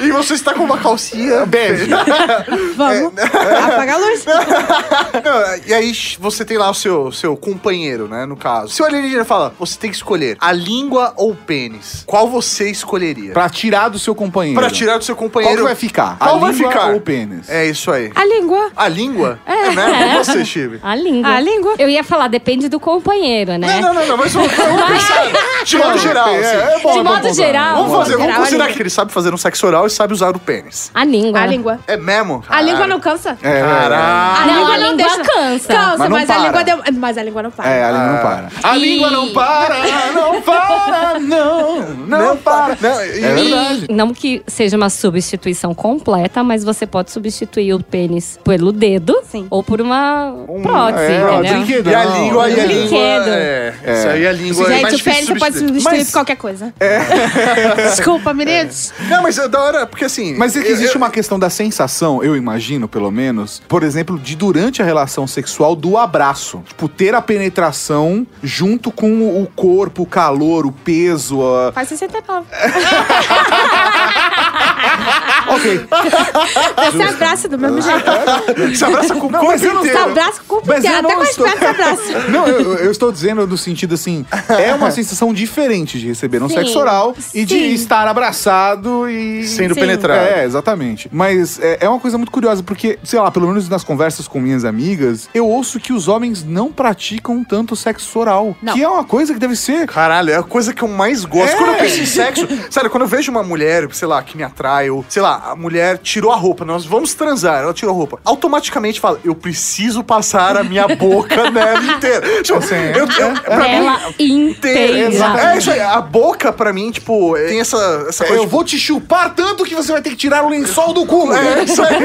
E você está com uma calcinha bege. Vamos. Apaga a luz. Não, e aí você tem lá o seu, seu companheiro, né, no caso. Se o alienígena fala, você tem que escolher a língua ou o pênis, qual você escolheria? Pra tirar do seu companheiro. Pra tirar do seu Qual companheiro. que vai ficar? Qual a vai língua ficar? ou o pênis? É isso aí. A língua. A língua? É, né? E você, Chibi? A língua. A língua. Eu ia falar, depende do companheiro, né? Não, não, não, não, mas vamos vamos pensar. De modo geral, é, assim. é bom, De é bom modo geral. Vamos fazer, vamos geral, a considerar que ele sabe fazer um sexo oral e sabe usar o pênis. A língua. A língua. É mesmo? A língua não cansa? É, Caralho. A Não, língua a não língua deixa. cansa. Cansa, Mas mas, a língua deu... Mas a língua não para. É, a língua não para. A E- língua não para, não para, não, não para. Não, e- É verdade. Não que seja uma substituição completa, mas você pode substituir o pênis pelo dedo Sim. ou por uma prótese, é, entendeu? brinquedo. E a língua, e a língua. brinquedo. É, isso aí a língua é mais Gente, o pênis difícil pode substituir. substituir Mas- por qualquer coisa. É. Desculpa, meninos. Não, mas é da hora, porque assim. Mas é que existe eu- uma questão da sensação, eu imagino, pelo menos, por exemplo, de durante a relação sexual do abraço. Tipo, ter a penetração junto com o corpo, o calor, o peso. A... Faz 69. Ok. Você abraça do mesmo jeito. Você abraça com o corpo mas eu não inteiro. Você abraça com o corpo inteiro. Até não com as estou- pernas abraça. Não, eu, eu estou dizendo no sentido assim, é uma sensação diferente de receber um Sim, sexo oral e de sim. estar abraçado e. Sendo Sim. penetrado. É, exatamente. Mas é, é uma coisa muito curiosa, porque, sei lá, pelo menos nas conversas com minhas amigas, eu ouço que os homens não praticam tanto sexo oral. Não. Que é uma coisa que deve ser. Caralho, é a coisa que eu mais gosto. É. Quando eu penso em sexo, sério, quando eu vejo uma mulher, sei lá, que me atrai Caio, sei lá, a mulher tirou a roupa, nós vamos transar, ela tirou a roupa. Automaticamente fala, eu preciso passar a minha boca nela inteira. Tipo, Assim, eu, eu, pra Ela mim, inteira. É isso aí, a boca pra mim, tipo, tem essa, essa coisa. Eu vou te chupar tanto que você vai ter que tirar o lençol do cu. É, isso aí.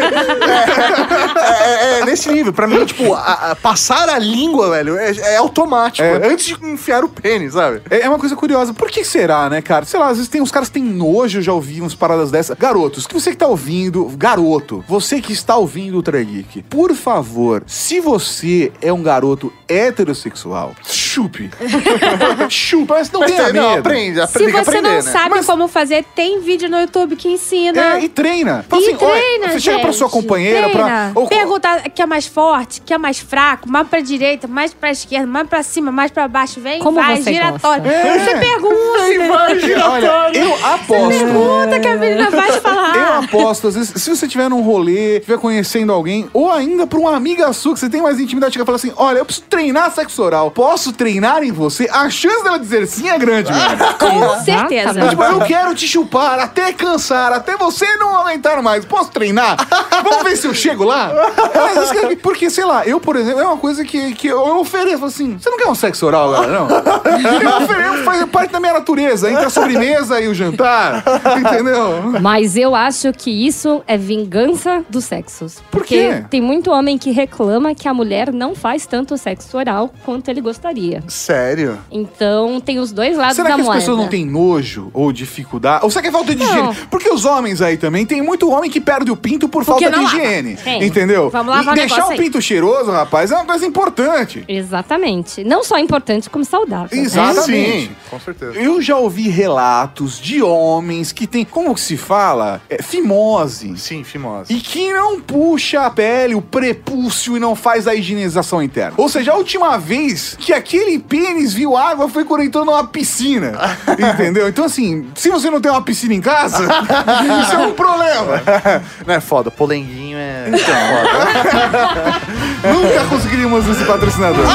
É, é, é nesse nível. Pra mim, tipo, a- a- passar a língua, velho, é, é automático. É. Antes de enfiar o pênis, sabe? É é uma coisa curiosa. Por que será, né, cara? Sei lá, às vezes tem uns caras que têm nojo, eu já ouvi umas paradas dessas. Garotos, que você que tá ouvindo, garoto, você que está ouvindo o Geek, por favor, se você é um garoto heterossexual, chupe. chupe, mas não Mas tenha tem- medo. não, aprende, Se aprende que você aprender, não né? sabe Mas- como fazer, tem vídeo no YouTube que ensina. É, e treina. Fala E assim, treina, você chega pra gente. sua companheira, pra. Treina. ou- Pergunta que é mais forte, que é mais fraco, mais pra direita, mais pra esquerda, mais pra cima, mais pra baixo. Vem, Como vai, você giratório. É. Você pergunta. Vem, vai, giratório. Olha, eu aposto. Pergunta que a menina vai te falar. Eu vezes, se você tiver num rolê, estiver conhecendo alguém, ou ainda pra uma amiga sua que você tem mais intimidade, chega e fala assim: olha, eu preciso treinar sexo oral. Posso treinar em você? A chance dela dizer sim é grande, mano. Com certeza. Tipo, eu quero te chupar até cansar, até você não aguentar mais. Posso treinar? Vamos ver se eu chego lá? Que- Porque, sei lá, eu, por exemplo, é uma coisa que, que eu ofereço assim: você não quer um sexo oral, galera? Não. Eu ofereço, faz parte da minha natureza, entre a sobremesa e o jantar. Entendeu? Mas eu acho que isso é vingança dos sexos. Por Porque quê? tem muito homem que reclama que a mulher não faz tanto sexo oral quanto ele gostaria. Sério? Então tem os dois lados Será da que as moeda. pessoas não têm nojo ou dificuldade? Ou será que é falta de Não. higiene? Porque os homens aí também tem muito homem que perde o pinto por Porque falta de lava. higiene. Tem. Entendeu? Vamos lavar e deixar o aí. pinto cheiroso, rapaz, é uma coisa importante. Exatamente. Não só importante, como saudável. né? Exatamente. Sim, com certeza. Eu já ouvi relatos de homens que têm, como que se fala? É, fimose. Sim, fimose. E que não puxa a pele, o prepúcio e não faz a higienização interna. Ou seja, a última vez que aquele pênis viu água foi quando entrou numa piscina. entendeu? Então, assim, se você não tem uma piscina em casa, isso é um problema. Não é foda, polenguinho é. Nunca conseguiríamos esse patrocinador.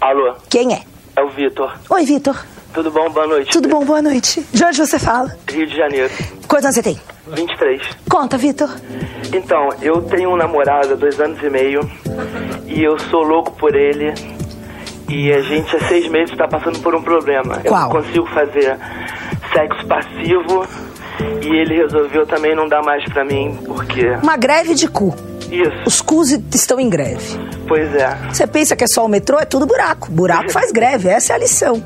Alô, Quem é? é o Vitor. Oi, Vitor. Tudo bom? Boa noite. Tudo bom? Boa noite. De onde você fala? Rio de Janeiro. Quantos anos você tem? 23. Conta, Vitor. Então, eu tenho um namorado há dois anos e meio e eu sou louco por ele. E a gente há seis meses está passando por um problema. Eu Qual? não consigo fazer sexo passivo e ele resolveu também não dar mais pra mim, porque. Uma greve de cu. Isso, Os cus estão em greve. pois é. Você pensa que é só o metrô? É tudo buraco. Buraco faz greve. Essa é a lição.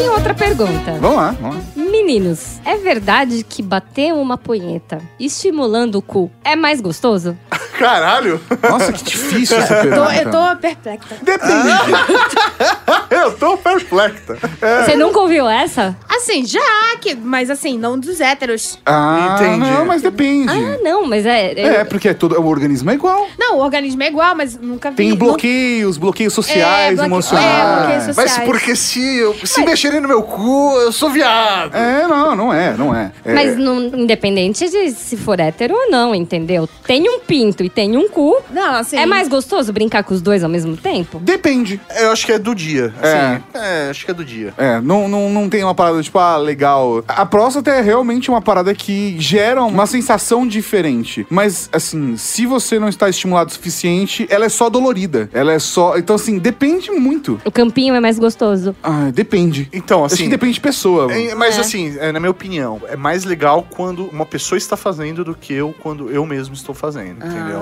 Tem outra pergunta. Vamos lá, vamos lá. Meninos, é verdade que bater uma punheta estimulando o cu é mais gostoso? Caralho! Nossa, que difícil essa Tô- pergunta. eu tô perplexa. Eu tô perplexa. Você nunca ouviu essa? Assim, já, que, mas assim, não dos héteros. Ah, Entendi. não, mas depende. Ah, não, mas é. É, porque é todo, o organismo é igual. Não, o organismo é igual, mas nunca vi. Tem bloqueios, bloqueios sociais, É, bloque- emocionais. é, bloqueios sociais. Mas porque se, eu, se mexerem no meu cu, eu sou viado. É, não, não é, não é. É, Mas não- independente de se for hétero ou não, entendeu? Tem um pinto e tem um cu. Não, assim. É mais gostoso brincar com os dois ao mesmo tempo? Depende. Eu acho que é do dia. É. Assim, é, acho que é do dia. É, não, não, não tem uma parada tipo, ah, legal. A próstata é realmente uma parada que gera uma sensação diferente. Mas, assim, se você não está estimulado o suficiente, ela é só dolorida. Ela é só. Então, assim, depende muito. O campinho é mais gostoso. Ah, depende. Então, Acho assim. que depende de pessoa. É, Mas É. assim, é, na minha opinião, é mais legal quando uma pessoa está fazendo do que eu quando eu mesmo estou fazendo, entendeu?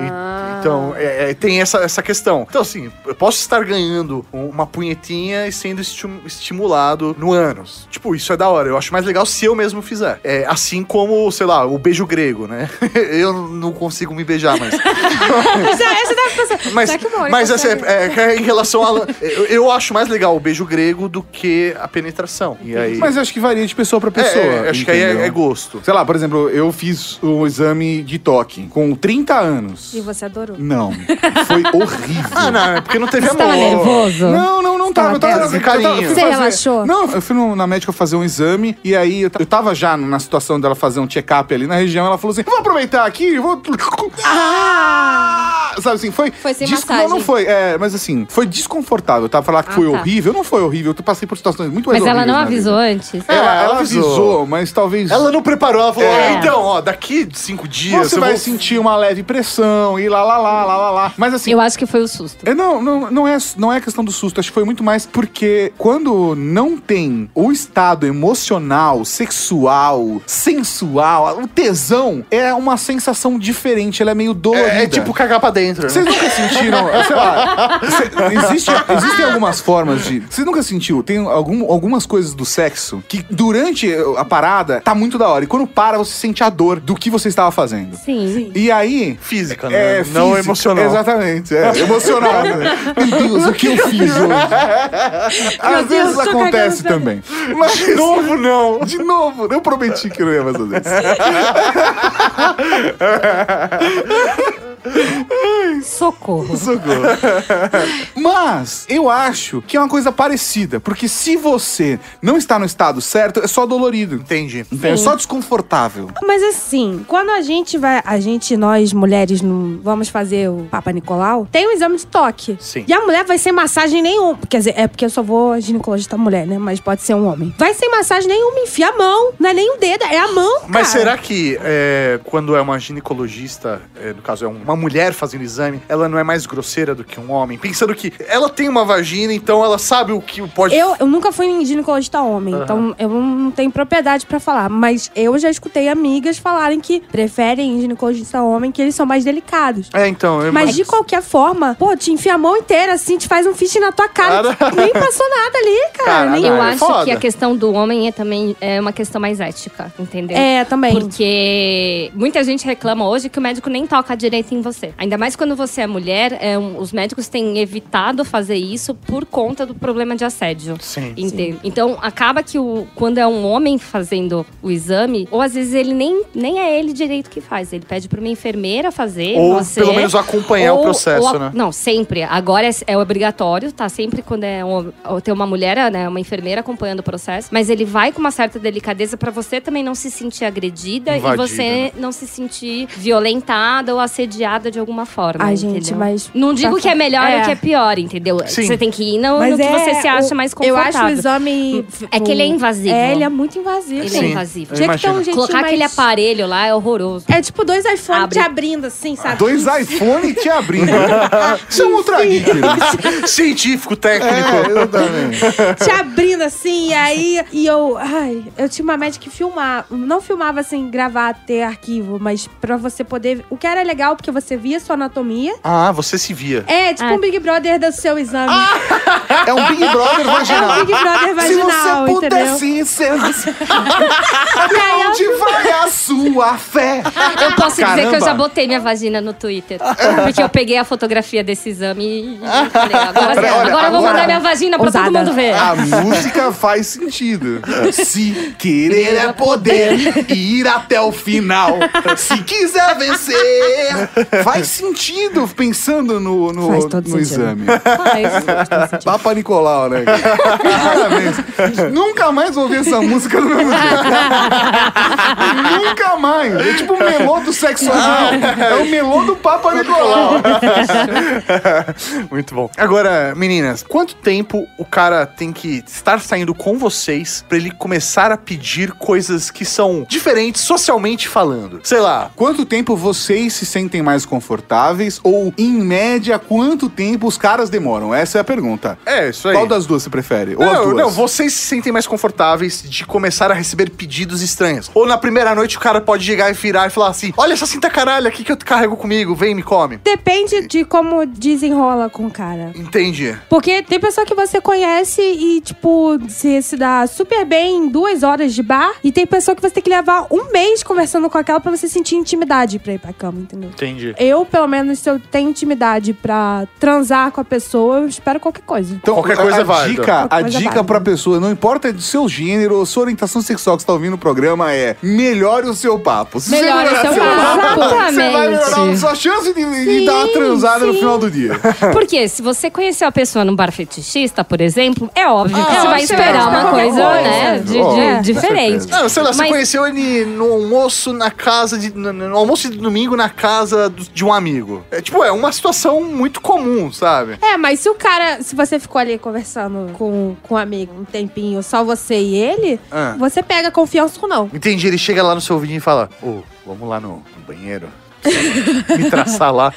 E- então, é- é, tem essa, essa questão. Então, assim, eu posso estar ganhando um- uma punhetinha e sendo esti- estimulado no ânus. Tipo, isso é da hora. Eu acho mais legal se eu mesmo fizer. É, assim como, sei lá, o beijo grego, né? eu não consigo me beijar, mas. Essa, essa deve pensar. Mas, mas essa é, é- é em relação a. Eu, eu acho mais legal o beijo grego do que a penetração. E aí. Mas eu acho que varia de pessoa pra pessoa. É, é, acho que aí é- entendeu? é gosto. Sei lá, por exemplo, eu fiz o exame de toque com 30 anos. E você adorou. Não. Foi horrível. Ah, não, é porque não teve Você tava amor. nervoso? Não, não, não tava. Eu tava, eu tava- eu Você fazer- relaxou? Não, eu fui no- na médica fazer um exame e aí eu, eu tava já na situação dela fazer um check-up ali na região. Ela falou assim: vou aproveitar aqui, vou. Ah! Sabe assim, foi. Foi sem Desco- massagem. Não, não foi. É, mas assim, foi desconfortável, tá? Falar que Ah, foi tá. horrível, não foi horrível. Eu passei por situações muito mais Mas ela não avisou antes? Ela, É, ela ela avisou, avisou. mas talvez. Ela não preparou, ela falou: É. "Ó, então, ó, daqui cinco dias Você eu vai vou sentir uma leve pressão e lá, lá, lá, lá, lá, lá. Mas assim. Eu acho que foi o susto. É, não, não, não, é, não é questão do susto, acho que foi muito mais porque quando não tem o estado emocional, sexual, sensual, o tesão é uma sensação diferente, ela é meio dolorida. É, é tipo cagar pra dentro, né? Vocês nunca sentiram, sei lá, cê- existe, existem algumas formas de... Vocês nunca sentiu, tem algum, algumas coisas do sexo que durante a parada tá muito da hora, e quando para você sente a dor do que você estava fazendo. Sim. E aí... Física, né? Não física, emocional. Exatamente, é, emocional. né? Meu Deus, o que eu fiz hoje? Às Deus, vezes acontece também. Mas, de novo, não. De novo. Eu prometi que eu não ia mais fazer isso. Socorro. Socorro. Mas eu acho que é uma coisa parecida. Porque se você não está no estado certo, é só dolorido. Entendi. É só desconfortável. Mas assim, quando a gente vai, a gente, nós mulheres, não vamos fazer o Papa Nicolau, tem um exame de toque. Sim. E a mulher vai sem massagem nenhuma. Quer dizer, é porque eu só vou ginecologista mulher, né? Mas pode ser um homem. Vai sem massagem nenhuma, enfia a mão. Não é nem o dedo, é a mão. Mas cara. será que é, quando é uma ginecologista, é, no caso é uma mulher fazendo exame, ela não é mais grosseira do que um homem? Pensando que ela tem uma vagina, então ela sabe o que pode. Eu, eu nunca fui em ginecologista homem, Aham. então eu não tenho propriedade pra falar. Mas eu já escutei amigas falarem que preferem ginecologista homem, que eles são mais delicados. É, então. eu- Mas de qualquer forma, pô, te enfia a mão inteira assim, te faz um fish na tua cara. Cara. Nem passou nada ali, cara. nem... eu acho que a questão do homem é também é uma questão mais ética, entendeu? É, também. Porque muita gente reclama hoje que o médico nem toca direito em você. Ainda mais quando você é mulher, é, um- os médicos têm evitado fazer isso por conta do problema de assédio. Sim. Entende? Então, acaba que o, quando é um homem fazendo o exame, ou às vezes ele nem, nem é ele direito que faz. Ele pede pra uma enfermeira fazer. Ou você, pelo menos acompanhar o processo, ou né? Não, sempre. Agora é, é obrigatório, tá? Sempre quando é um, ou tem uma mulher, né, uma enfermeira acompanhando o processo. Mas ele vai com uma certa delicadeza pra você também não se sentir agredida Invadida, e você né? não se sentir violentada ou assediada de alguma forma. Ai, gente, entendeu? mas- Não digo tá- que é melhor é. ou que é pior, entendeu? Sim. Você tem que ir no, Mas no que é, você se acha o- mais Eu confortável. acho o exame. É que ele é invasivo. É, ele é muito invasivo. Ele é invasivo. Tinha que ter um Colocar aquele mais- aparelho lá é horroroso. É tipo dois iPhones Abre. te abrindo assim, sabe? Dois iPhone te abrindo. Isso é um ultra? Científico, técnico. É, exatamente. te abrindo assim, e aí. E eu. Ai, eu tinha uma médica que filmava. Não filmava assim, gravar, ter arquivo, mas pra você poder. O que era legal, porque você via sua anatomia. Ah, você se via. É, tipo um Big Brother do seu exame. É um Big Brother vaginal. É um Big Brother vaginal, Se você pudesse entendeu? ser... Até onde vai a sua fé? Eu posso dizer que eu Caramba. já botei minha vagina no Twitter. Porque eu peguei a fotografia desse exame e falei, agora, Olha, olha, agora eu vou agora- mandar minha vagina pra todo Ousada. mundo ver. A música faz sentido. Se querer é poder, ir até o final. Se quiser vencer. Faz sentido pensando no, no, Faz todo no sentido. exame. Faz. Papa Nicolau, né? Parabéns. Nunca mais ouvi essa música no mesmo jeito. Nunca mais. É tipo o melô do sexo anal. É o melô do Papa Nicolau. Muito bom. Agora, meninas, quanto tempo o cara tem que estar saindo com vocês pra ele começar a pedir coisas que são diferentes socialmente falando? Sei lá. Quanto tempo vocês se sentem mais confortáveis? Ou, em média, quanto tempo os caras demoram? Essa é a pergunta. É, isso aí. Qual das duas você prefere? Ou as Não, duas? não, vocês se sentem mais confortáveis de começar a receber pedidos estranhos. Ou na primeira noite o cara pode chegar e virar e falar assim: Olha essa cinta caralho aqui que eu carrego comigo, vem me come. Depende de como desenrola com o cara. Entendi. Porque tem pessoa que você conhece e, tipo, se, se dá super bem em duas horas de bar. E tem pessoa que você tem que levar um mês conversando com aquela pra você sentir intimidade pra ir pra cama, entendeu? Entendi. Eu, pelo menos, se eu tenho intimidade pra transar com a pessoa, eu espero qualquer coisa. Então, Qualquer coisa a é. Dica, a coisa é dica válida. pra pessoa, não importa do seu gênero ou sua orientação sexual que você tá ouvindo o programa, é melhore o seu papo. Se Melhore você o seu melhorar papo. Você vai melhorar a Exatamente. sua chance de, de dar uma transada no final do dia. Porque se você conhecer a pessoa num bar fetichista, por exemplo, é óbvio que Ah, você vai você esperar vai uma coisa, né, de, de- diferente. Não, sei lá, você Mas- conheceu ele no almoço na casa de. No, no almoço de domingo na casa de um amigo. É tipo, é uma situação muito comum, sabe? É, mas se o cara, se você ficou ali conversando com, com um amigo um tempinho, só você e ele, Ah. você pega confiança ou não. Entendi, ele chega lá no seu ouvidinho e fala: Ô, vamos lá no, no banheiro. Me traçar lá.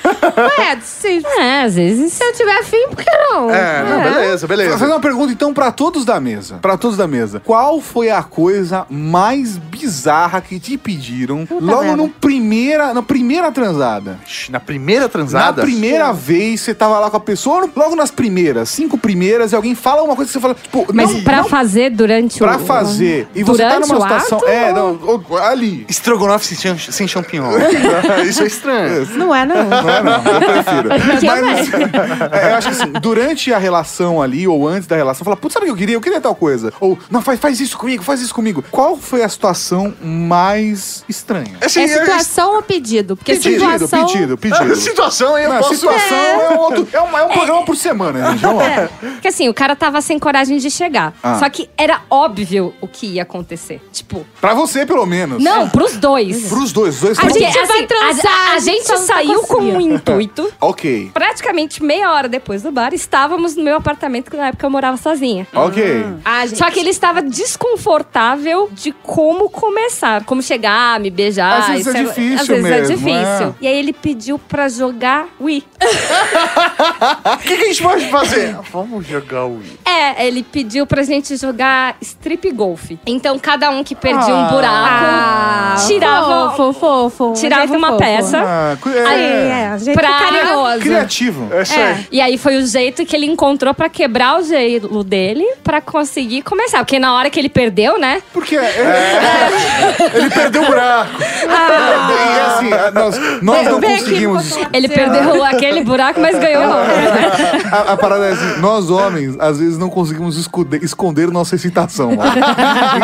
É, se, É, às vezes. se eu tiver afim, por que não? É, não, beleza, Vou fazer beleza. uma pergunta então pra todos da mesa. Pra todos da mesa. Qual foi a coisa mais bizarra que te pediram logo merda. no primeira, na primeira transada? Na primeira transada? Na primeira vez, você tava lá com a pessoa, logo nas primeiras, cinco primeiras, e alguém fala uma coisa que você fala, tipo, Mas não, pra não fazer durante pra o. fazer. E você tá Durante numa o situação. ato, é, não, ali. Estrogonofe sem, sem champignon. Isso é estranho. Não é, não. Não é, não, eu prefiro. Mas, assim, é, eu acho que assim, durante a relação ali, ou antes da relação, fala, putz, sabe o que eu queria? Eu queria tal coisa. Ou, não, faz, faz isso comigo, faz isso comigo. Qual foi a situação mais estranha? Assim, É situação ou pedido? Porque Pedido, situação... pedido, pedido. situação aí eu Não, posso... situação é, um outro. É um, é um programa por semana, gente. Vamos lá. Porque assim, o cara tava sem coragem de chegar. Ah. Só que era óbvio o que ia acontecer. Tipo, Pra você, pelo menos. não, pros dois. Pros dois, os dois A gente vai assim, transar, a, a gente tá saiu com um intuito. Ok. Praticamente meia hora depois do bar, estávamos no meu apartamento, que na época eu morava sozinha. Ok. Ah, gente. Só que ele estava desconfortável de como começar, como chegar, me beijar. Às vezes é isso difícil Às vezes é mesmo, difícil. é. E aí ele pediu pra jogar Wii. O que, que a gente pode fazer? Vamos jogar o Wii. É, ele pediu pra gente jogar strip golf. Então cada um que perdia um Ah, buraco tirava, Fofo, fofo. tirava uma peça. Ah, é, Aí, é, jeito Pra- carinhoso. Criativo. É isso É. aí. E aí foi o jeito que ele encontrou pra quebrar o gelo dele pra conseguir começar. Porque na hora que ele perdeu, né? Porque é- Ele perdeu o buraco. e assim, nós, nós não conseguimos. Ele perdeu aquele buraco, mas ganhou. A, a parada é assim, nós homens, às vezes não conseguimos esconder, esconder nossa excitação.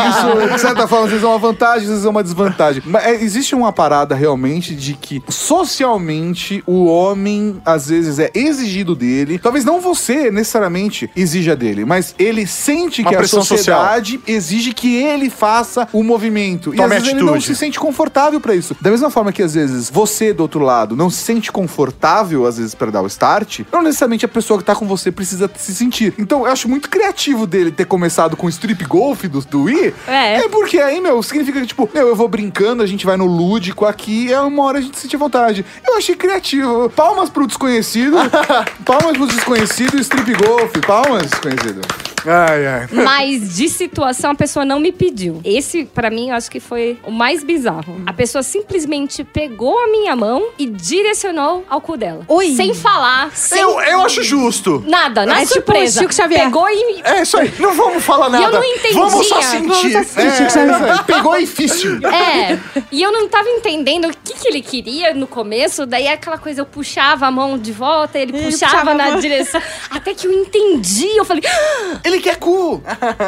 Isso, de certa forma, às vezes é uma vantagem, às vezes é uma desvantagem. Mas é, existe uma parada realmente de que socialmente o homem, às vezes, é exigido dele. Talvez não você necessariamente exija dele, mas ele sente Uma que a pressão sociedade exige que ele faça o movimento. e Tome às vezes ele não atitude. se sente confortável pra isso. Da mesma forma que às vezes você do outro lado não se sente confortável às vezes pra dar o start, não necessariamente a pessoa que tá com você precisa se sentir. Então eu acho muito criativo dele ter começado com o strip golf do, do Wii. É. porque aí, meu, significa que tipo, meu, eu vou brincando, a gente vai no lúdico aqui, é uma hora a gente sente vontade. Eu achei criativo. Palmas pro desconhecido. palmas pro desconhecido e strip golf. Palmas, desconhecido. Ai, ai. Mas de situação a pessoa não me pediu. Esse, pra mim, eu acho que foi o mais bizarro. A pessoa simplesmente pegou a minha mão e direcionou ao cu dela. Ui. Sem falar, sem Eu, eu acho justo. nada, na É tipo surpresa. Chico Xavier. Pegou e... É isso aí. Não vamos falar E nada. eu não entendia. Vamos só Vamos sentir. só sentir. É. Pegou e fício. É, e eu não tava entendendo o que, que ele queria no começo, daí aquela coisa, eu puxava a mão de volta, ele Ele puxava puxava na mão. direção. Até que eu entendi, eu falei, "Ah!" Ele quer cu.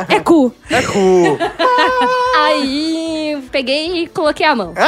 É cu. É cu. aí peguei e coloquei a mão.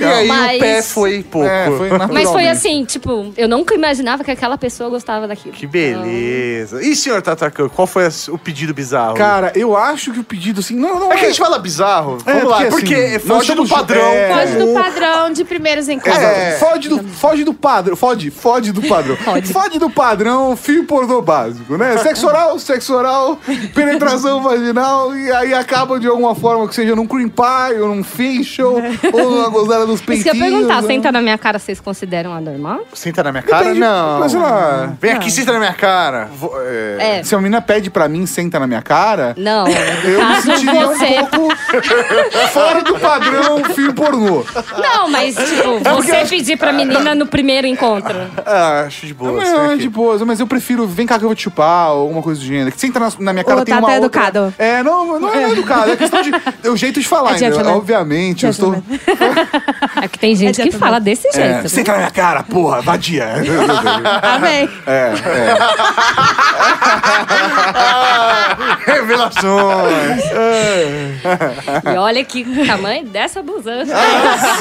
E aí Mas- o pé foi pouco. É, foi Mas foi assim, tipo, eu nunca imaginava que aquela pessoa gostava daquilo. Que beleza. E senhor Tatacan, qual foi o pedido bizarro? Cara, eu acho que o pedido assim. Não, não é que a gente fala bizarro. É, Vamos lá, porque, assim, foge do padrão. é, Foge do o- padrão de primeiros encontros. É, foge do, foge do padrão. Fode, fode do padrão. Fode. do padrão, fio pornô básico, né? Sexo oral, sexo oral, penetração vaginal, e aí acaba de alguma forma que seja num cream pie, ou num facial, ou numa gozada dos Isso peitinhos. que eu perguntar, né? senta na minha cara, vocês consideram anormal? Senta na minha cara? Depende, não. mas sei lá. Vem aqui, senta na minha cara. Vou- é, É. Se a menina pede pra mim, senta na minha cara, Não, eu me sentiria você. um pouco fora do padrão fio pornô. Não, mas tipo, você pedir pra menina no primeiro encontro. Ah, acho de boa. Não, é de boa, mas eu prefiro, vem cá que eu vou te chupar, ou alguma coisa do gênero. Que senta na, na minha cara Ou tem tá uma até outra... educado. É, não, não é educado, é questão de... Eu jeito de falar, É entendeu? gentleman. Obviamente, eu estou. É que tem gente que fala desse jeito. É, né? senta na minha cara, porra, vadia. Amém. É, é. Revelações. E olha que tamanho dessa blusão.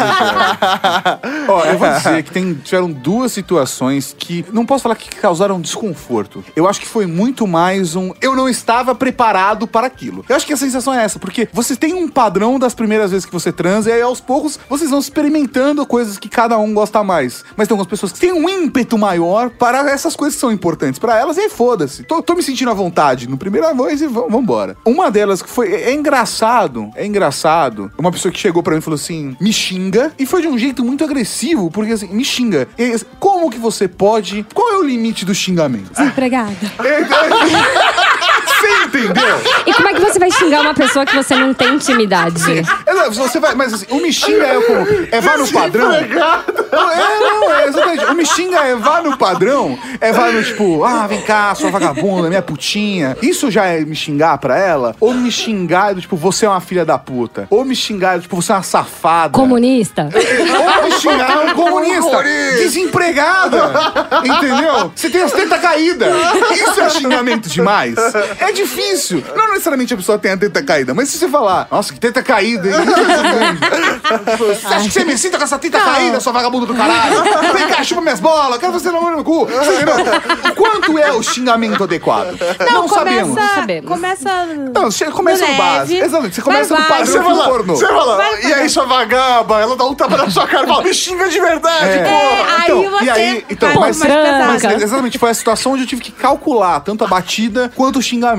Ó, eu vou dizer que tem, tiveram duas situações que não posso falar que causaram desconforto. Eu acho que foi muito mais um. Eu não estava preparado para aquilo. Eu acho que a sensação é essa, porque você tem um padrão das primeiras vezes que você transa, e aí aos poucos vocês vão experimentando coisas que cada um gosta mais. Mas tem algumas pessoas que têm um ímpeto maior para essas coisas que são importantes para elas, e aí foda-se. Tô, tô me sentindo à vontade no primeiro voz e vambora. Uma delas que foi. É engraçado, é engraçado. Uma pessoa que chegou pra mim e falou assim: me xinga, e foi de um jeito muito agressivo, porque assim, me xinga. E, assim, como que você pode. Qual é o limite do xingamento? Desempregada. Você entendeu? E como é que você vai xingar uma pessoa que você não tem intimidade? É, Você vai, mas assim, o me xinga é como. É vá no padrão. Não, é, não, é exatamente. O me xinga é vá no padrão. É vá no tipo, ah, vem cá, sua vagabunda, minha putinha. Isso já é me xingar pra ela? Ou me xingar do tipo, você é uma filha da puta? Ou me xingar do tipo, você é uma safada? Comunista? Ou me xingar um comunista. Desempregada. Entendeu? Você tem as tetas caídas. Isso é xingamento demais. É difícil. Não necessariamente a pessoa tem a teta caída, mas se você falar, nossa, que teta caída, hein? Você acha que você me sinta com essa teta caída, sua vagabunda do caralho? Vem cá, chupa minhas bolas, quero você no meu cu. Você entendeu? Quanto é o xingamento adequado? Não, sabemos. começa, começa. Não, você começa no leve, básico. Exatamente, você vai, começa no vai. padrão Você do fala, pornô. você fala, Vai, e aí sua vagaba? Ela dá um tapa na sua cara e fala, me xinga de verdade, É. porra. aí Então, você e aí, então, vai mas, pesado. mas exatamente foi a situação onde eu tive que calcular tanto a batida quanto o xingamento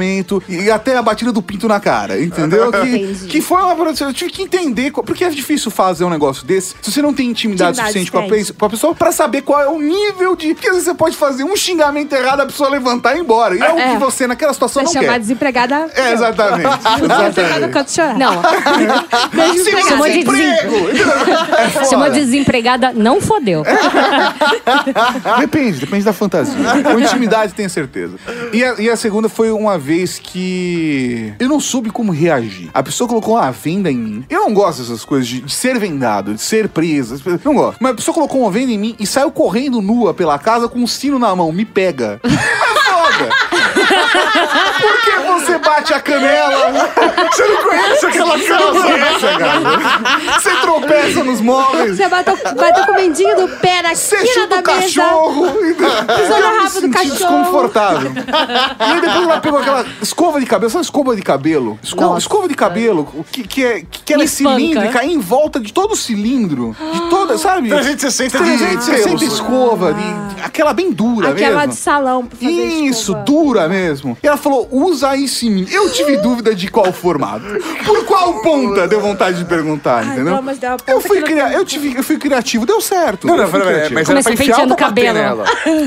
e até a batida do pinto na cara, entendeu? Que, que foi uma eu tive que entender, porque é difícil fazer um negócio desse se você não tem intimidade, Intimidade suficiente com a, com a pessoa pra saber qual é o nível de. Porque às vezes você pode fazer um xingamento errado, a pessoa levantar e ir embora. E é, o É. que você naquela situação Vai não quer. desempregada. É, exatamente. Desempregada exatamente. canto chorar. Não. Beijo Sem empregada. Chamou de desemprego! É. Chamou de desempregada, não fodeu. Depende, depende da fantasia. Com intimidade, tenho certeza. E a, e a segunda foi uma vez que eu não soube como reagir. A pessoa colocou uma venda em mim. Eu não gosto dessas coisas de, de ser vendado, de ser presa. Não gosto. Mas a pessoa colocou uma venda em mim e saiu correndo nua pela casa com um sino na mão. Me pega. É foda. Por que você bate a canela? Você não conhece aquela casa? cara. Você tropeça nos móveis. Você bateu, bateu com o mendinho do pé na Você quina chupa da o cachorro. Pisou no rabo do cachorro. desconfortável. E aí depois ela pegou aquela escova de cabelo. Sabe escova de cabelo? Escova, Nossa. escova de cabelo, que, que, é, que ela é espanca. cilíndrica em volta de todo o cilindro. De toda, sabe? 360 de 360 pelos. escova. de- aquela bem dura Aquela mesmo. de salão pra fazer Isso, escova. dura mesmo. E ela falou, usa isso em mim. Eu tive dúvida de qual formato. Por qual ponta deu vontade de perguntar, entendeu? não, mas uma eu, ponta fui que não cria... eu, tive... eu fui criativo, deu certo. Não, não, Eu fui pera, pera, criativo. mas era Começou pra enfiar penteando bater cabelo. nela?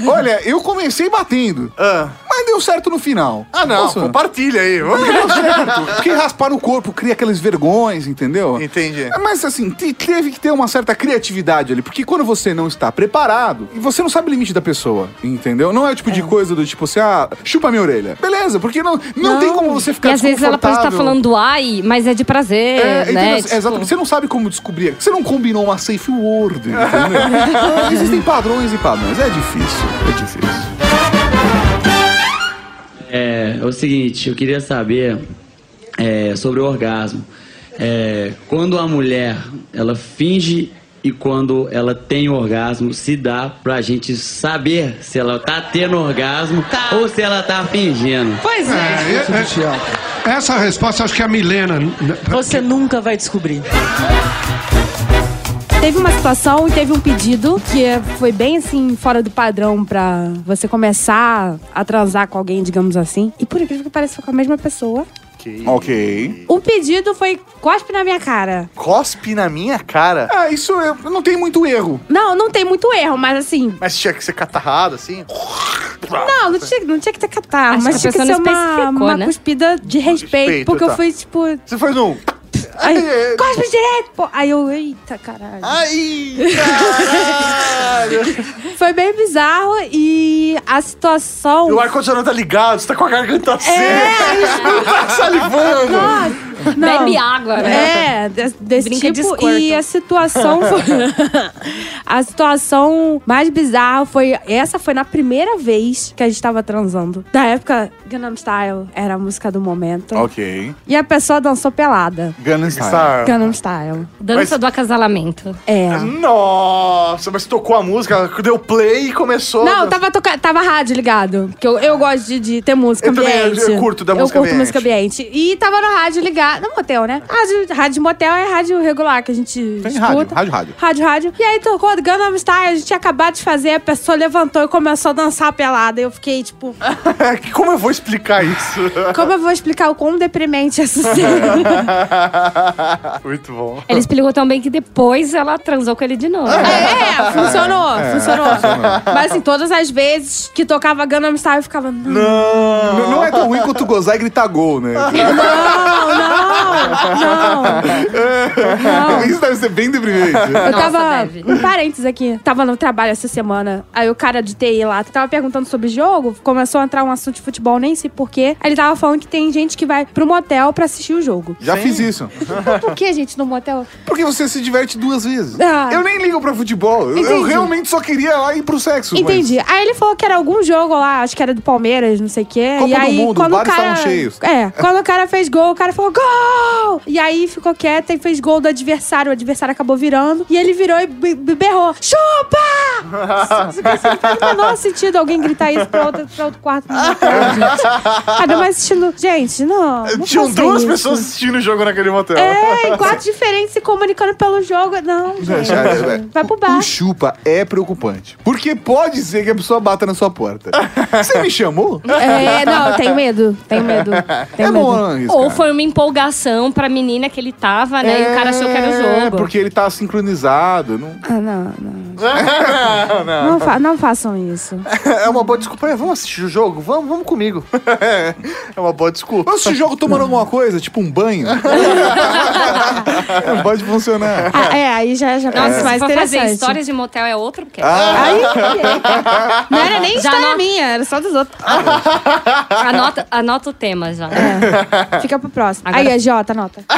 Olha, eu comecei batendo. Ah. Mas deu certo no final. Ah, não, Nossa, compartilha aí. vamos. Deu certo. Porque raspar no corpo cria aqueles vergões, entendeu? Entendi. Mas assim, te- teve que ter uma certa criatividade ali. Porque quando você não está preparado, e você não sabe o limite da pessoa, entendeu? Não é o tipo de coisa do tipo assim, ah, chupa minha orelha. Beleza, porque não, não, tem como você ficar E às vezes ela pode estar falando ai, mas é de prazer, É, né? entendeu? Tipo, Exatamente. Você não sabe como descobrir. Você não combinou uma safe word, entendeu? Existem padrões e padrões. É difícil. É difícil. É, é o seguinte, eu queria saber é, sobre o orgasmo. É, quando a mulher ela finge e quando ela tem orgasmo, se dá pra gente saber se ela tá tendo orgasmo ou se ela tá fingindo. Pois É, é, é, essa resposta acho que é a Milena. Você nunca vai descobrir. Teve uma situação e teve um pedido que é- foi bem assim, fora do padrão pra você começar a transar com alguém, digamos assim. E por incrível que pareça, foi com a mesma pessoa. Ok. O pedido foi cospe na minha cara. Cospe na minha cara? Ah, isso é- não tem muito erro. Não, não tem muito erro, mas assim. Mas tinha que ser catarrado, assim? Não, não tinha, não tinha que ter catarro, Acho mas que a tinha que pessoa ser não uma, especificou, uma né? cuspida de respeito. Respeito, porque tá. eu fui, tipo. Você faz um. Aí, cospe direito! Pô. Aí eu, eita, caralho. Ai, caralho. Foi bem bizarro e a situação. E o ar-condicionado tá ligado, você tá com a garganta seca. É, Não tá salivando. Nossa, Não. Bebe água, né? É, de- desse Brinca de tipo. Squirtle. E a situação foi. a situação mais bizarra foi. Essa foi na primeira vez que a gente tava transando. Da época, Gangnam Style era a música do momento. Ok. E a pessoa dançou pelada. Gangnam Style. Gangnam Style. Dança do acasalamento. É. Nossa, mas tocou a música, deu play e começou. Não, tava, toca... tava rádio ligado. Porque eu, eu gosto de, de ter música Eu também, eu- ambiente. eu curto da eu música curto ambiente. música ambiente. E tava no rádio ligado. No motel, né? Rádio, rádio motel é rádio regular que a gente Tem escuta. rádio, rádio, rádio. Rádio, rádio. E aí tocou Gangnam Style, a gente tinha acabado de fazer, a pessoa levantou e começou a dançar pelada. Eu fiquei, tipo, Como eu vou explicar isso? como eu vou explicar o quão deprimente essa cena? Muito bom. Ele explicou tão bem que depois ela transou com ele de novo. É, funcionou, É, funcionou. funcionou. Mas assim, todas as vezes que tocava Gangnam Style, eu ficava, não, Não, não é tão ruim quanto gozar e gritar gol, né? não, não, não. Isso deve ser bem deprimente. Eu Nossa, tava. deve. Um parênteses aqui. Tava no trabalho essa semana. Aí o cara de TI lá tava perguntando sobre jogo. Começou a entrar um assunto de futebol, nem porquê. Aí ele tava falando que tem gente que vai pro motel pra assistir o jogo. Já fiz isso. Por que, gente, no motel? Porque você se diverte duas vezes. Ah. Eu nem ligo pra futebol. Eu, eu realmente só queria lá ir pro sexo. mas- Entendi. Aí ele falou que era algum jogo lá, acho que era do Palmeiras, não sei o quê. Copa e do aí, Mundo, quando o cara. estavam cheios. É, quando o cara fez gol, o cara falou gol! E aí ficou quieto e fez gol do adversário. O adversário acabou virando. E ele virou e be- be- berrou: chupa! Isso não faz o menor sentido alguém gritar isso pra outro, pra outro quarto. do motel, gente. Ainda mais assistindo. Gente, não. não Tinham faça duas isso. pessoas assistindo o jogo naquele motel. É, em quartos diferentes se comunicando pelo jogo. Não, gente. É, é, Vai pro bar. O chupa é preocupante. Porque pode ser que a pessoa bata na sua porta. Você me chamou? É, não, eu tenho medo. Tenho medo. Tenho É medo. bom isso, Ou foi uma empolgação pra menina que ele tava, né? e o cara achou que era o É, jogo. porque ele tá sincronizado. Não... Ah, não, não. não, não. Não, fa- não façam isso. É uma boa desculpa. É, vamos assistir o jogo? Vamos, vamos comigo. é uma boa desculpa. Vamos assistir jogo tomando alguma coisa, tipo um banho. Não pode funcionar. Ah, é, aí já, já Nossa, se mais fazer histórias de motel é outro que Ah. Aí, não era nem Já história não- minha, era só dos outros. Anota, anota o tema já. Fica pro próximo. Agora- Aí, Jota, anota.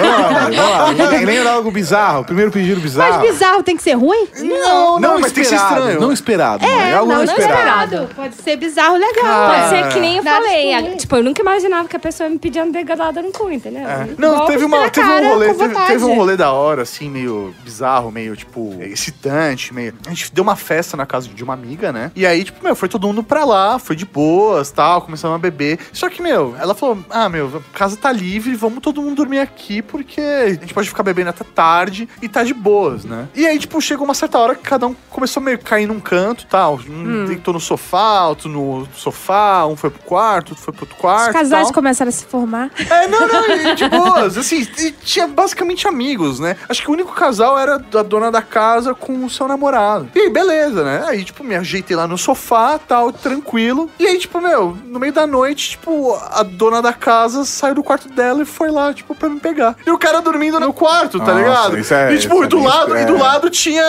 Vamos lá, vamos lá. Era algo bizarro. Primeiro pedido bizarro. Mas bizarro tem que ser ruim? Não, não, mas tem que ser esperado, estranho. Não esperado. É, mãe. algo não, não não esperado. esperado. Pode ser bizarro legal. Pode ser que nem eu Nada falei. exclui. Tipo, eu nunca imaginava que a pessoa ia me pedir uma degradada no cu, entendeu? Não, Golpes teve, uma, na teve cara, um rolê, com teve, vontade. teve um rolê da hora, assim, meio bizarro, meio, tipo, excitante, meio... A gente deu uma festa na casa de uma amiga, né? E aí, tipo, meu, foi todo mundo pra lá, foi de boas, tal, começamos a beber. Só que, meu, ela falou, ah, meu, a casa tá livre, vamos todo mundo dormir aqui, porque a gente pode ficar bebendo até tarde e tá de boas, né? E aí, tipo, chegou uma certa hora que cada um começou meio a cair num canto, tal. Um deitou no sofá, outro no sofá, um foi pro quarto, outro foi pro outro quarto, Os casais tal. começaram a se formar. É, não, não, de boas. Assim, e tinha basicamente amigos, né? Acho que o único casal era a dona da casa com o seu namorado. E aí, beleza, né? Aí, tipo, me ajeitei lá no sofá, tal, tranquilo. E aí, tipo, meu, no meio da noite, tipo, a dona da casa saiu do quarto dela e foi lá, tipo, pra me pegar. E o cara dormindo no quarto, tá Nossa, ligado? isso é- e, tipo, isso é do lado, e do lado tinha